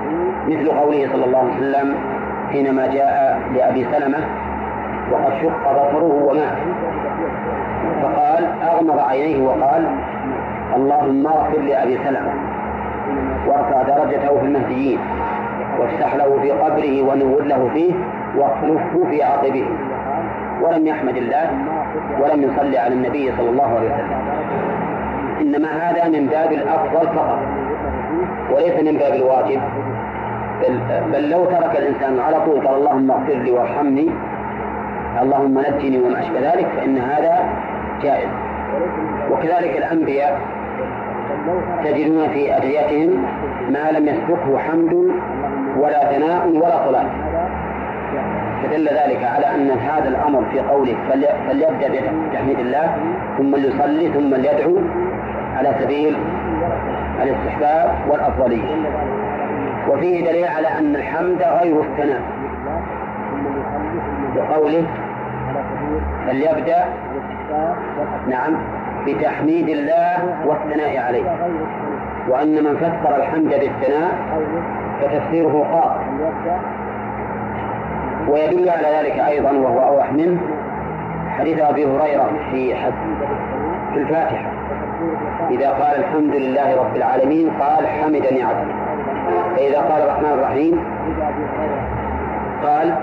مثل قوله صلى الله عليه وسلم حينما جاء لأبي سلمة وقد شق بصره ومات. فقال أغمض عينيه وقال اللهم اغفر لأبي سلمة وارفع درجته في المهديين وافتح له في قبره ونور له فيه واخلفه في عقبه. ولم يحمد الله ولم يصلي على النبي صلى الله عليه وسلم. إنما هذا من باب الأفضل فقط وليس من باب الواجب. بل, بل لو ترك الإنسان على طول قال اللهم اغفر لي وارحمني اللهم نجني وما أشبه ذلك فإن هذا جائز. وكذلك الأنبياء تجدون في أدعيتهم ما لم يسبقه حمد ولا ثناء ولا صلاة. فدل ذلك على أن هذا الأمر في قوله فليبدأ بتحميد الله ثم ليصلي ثم ليدعو على سبيل الاستحباب والأفضلية. وفيه دليل على أن الحمد غير الثناء. بقوله فليبدأ نعم بتحميد الله والثناء عليه. وأن من فسر الحمد بالثناء فتفسيره قاصر ويدل على ذلك أيضا وهو أوضح منه حديث أبي هريرة في في الفاتحة. إذا قال الحمد لله رب العالمين قال حمدني عبدي. فإذا قال الرحمن الرحيم قال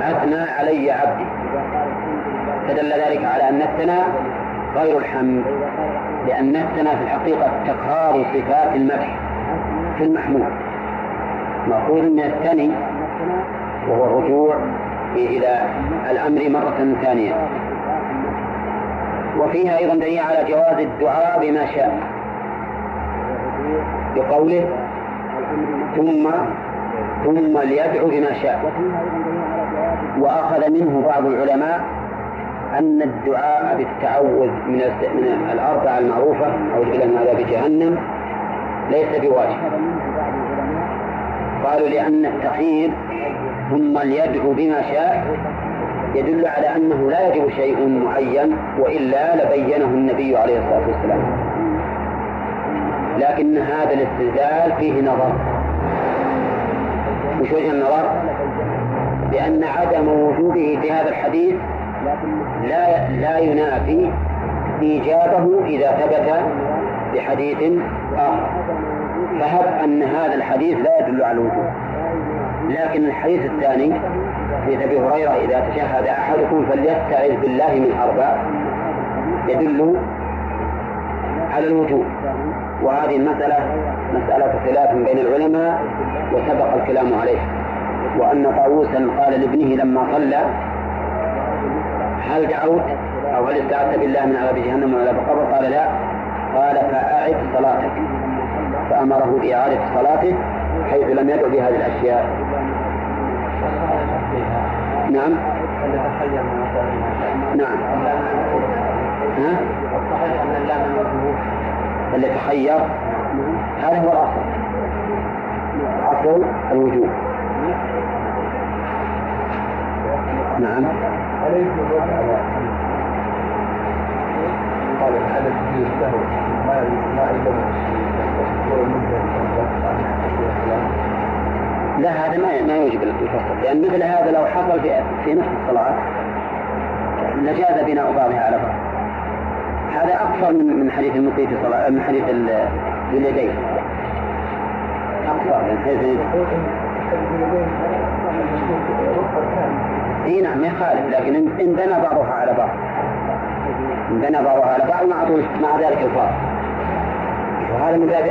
أثنى علي عبدي. فدل ذلك على أن الثناء غير الحمد لأن الثناء في الحقيقة تكرار صفات المدح في المحمود مأخوذ من الثني وهو الرجوع إلى الأمر مرة ثانية. وفيها أيضا دليل على جواز الدعاء بما شاء. بقوله ثم ثم ليدعو بما شاء. وأخذ منه بعض العلماء أن الدعاء بالتعوذ من من الأربعة المعروفة أو من عذاب جهنم ليس بواجب. قالوا لأن التخيير ثم ليدعو بما شاء يدل على أنه لا يجب شيء معين وإلا لبينه النبي عليه الصلاة والسلام. لكن هذا الاستدلال فيه نظر. وش وجه النظر؟ لأن عدم وجوده في هذا الحديث لا لا ينافي إيجابه إذا ثبت بحديث آخر. فهب أن هذا الحديث لا يدل على الوجوب لكن الحديث الثاني حديث أبي هريرة إذا تشهد أحدكم فليستعذ بالله من أربع. يدل على الوجوب. وهذه المسألة مسألة خلاف بين العلماء وسبق الكلام عليه. وأن طاووسا قال لابنه لما صلى هل دعوت؟ أو هل استعذت بالله من عذاب جهنم وعذاب القبر؟ قال لا. قال فأعد صلاتك. فأمره بإعادة صلاته حيث لم يدع بهذه الأشياء. نعم. نعم. ها؟ اللي تخير. هذا هو الأصل. أصل الوجوب نعم. قال لا هذا ما ما يوجب الفصل لأن مثل هذا لو حصل في في نصف الصلاة لجاز بناء بعضها على بعض. هذا أكثر من من حديث المطيع في صلاة من حديث اليدين أكثر من حيث إي نعم يخالف لكن ان بنى بعضها على بعض. إن بنى بعضها على بعض مع طول مع ذلك الفاظ وهذا من باب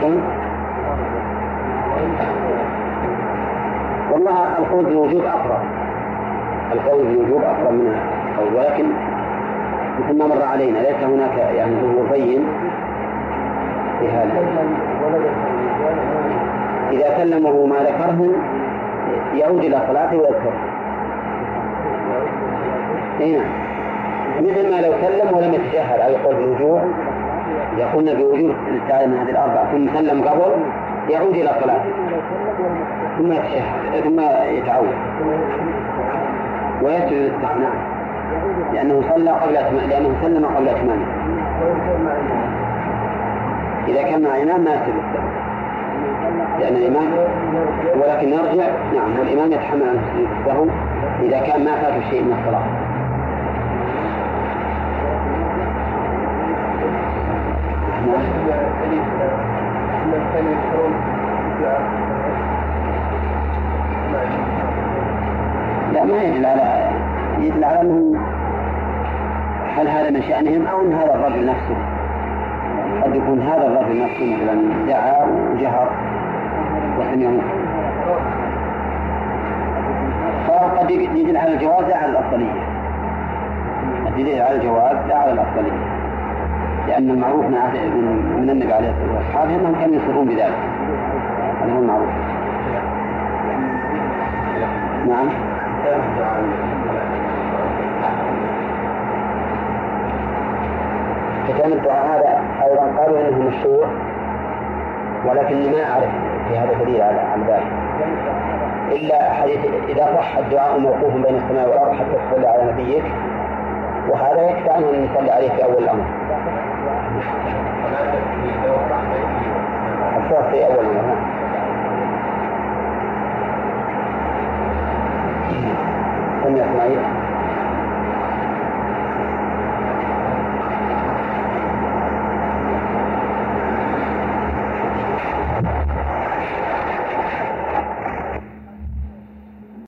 شلون؟ والله القول بالوجوب اقرب القول بالوجوب اقرب من القول ولكن مثل ما مر علينا ليس هناك يعني ظهور بين في هذا. إذا سلمه ما ذكره يعود إلى صلاته ويذكره. اي نعم. مثل ما لو سلم ولم يتشهد على القول بالوجوب إذا قلنا بوجوب الاستعاذة من هذه الأربعة ثم سلم قبل يعود إلى صلاته ثم يتشهد ثم يتعود. ويسجد الاستثناء لأنه صلى قبل أتمام لأنه سلم قبل أتمامه. إذا كان مع إمام ما يسجد لأن الإمام ولكن نرجع نعم والإمام يتحمل عن السهو إذا كان ما فات شيء من الصلاة. لا ما يدل على يدل على انهم هل هذا من شأنهم أو أن هذا الرجل نفسه. قد يكون هذا الرجل نفسه مثلا دعا وجهر وسمعه. فقد يدل على الجواز لا على الأفضلية. قد يدل على الجواز لا على الأفضلية. لأن المعروف من النبي عليه الصلاة والسلام أنهم كانوا يصرون بذلك. هذا هو المعروف. نعم. ختام الدعاء هذا أيضا قالوا إنه مشروع ولكن ما أعرف في هذا دليل على على ذلك. إلا حديث إذا صح الدعاء موقوف بين السماء والأرض حتى تصلي على نبيك وهذا يكفي عنه أن يصلي عليه في أول الأمر. الصوت في أول الأمر نعم. سمع إسماعيل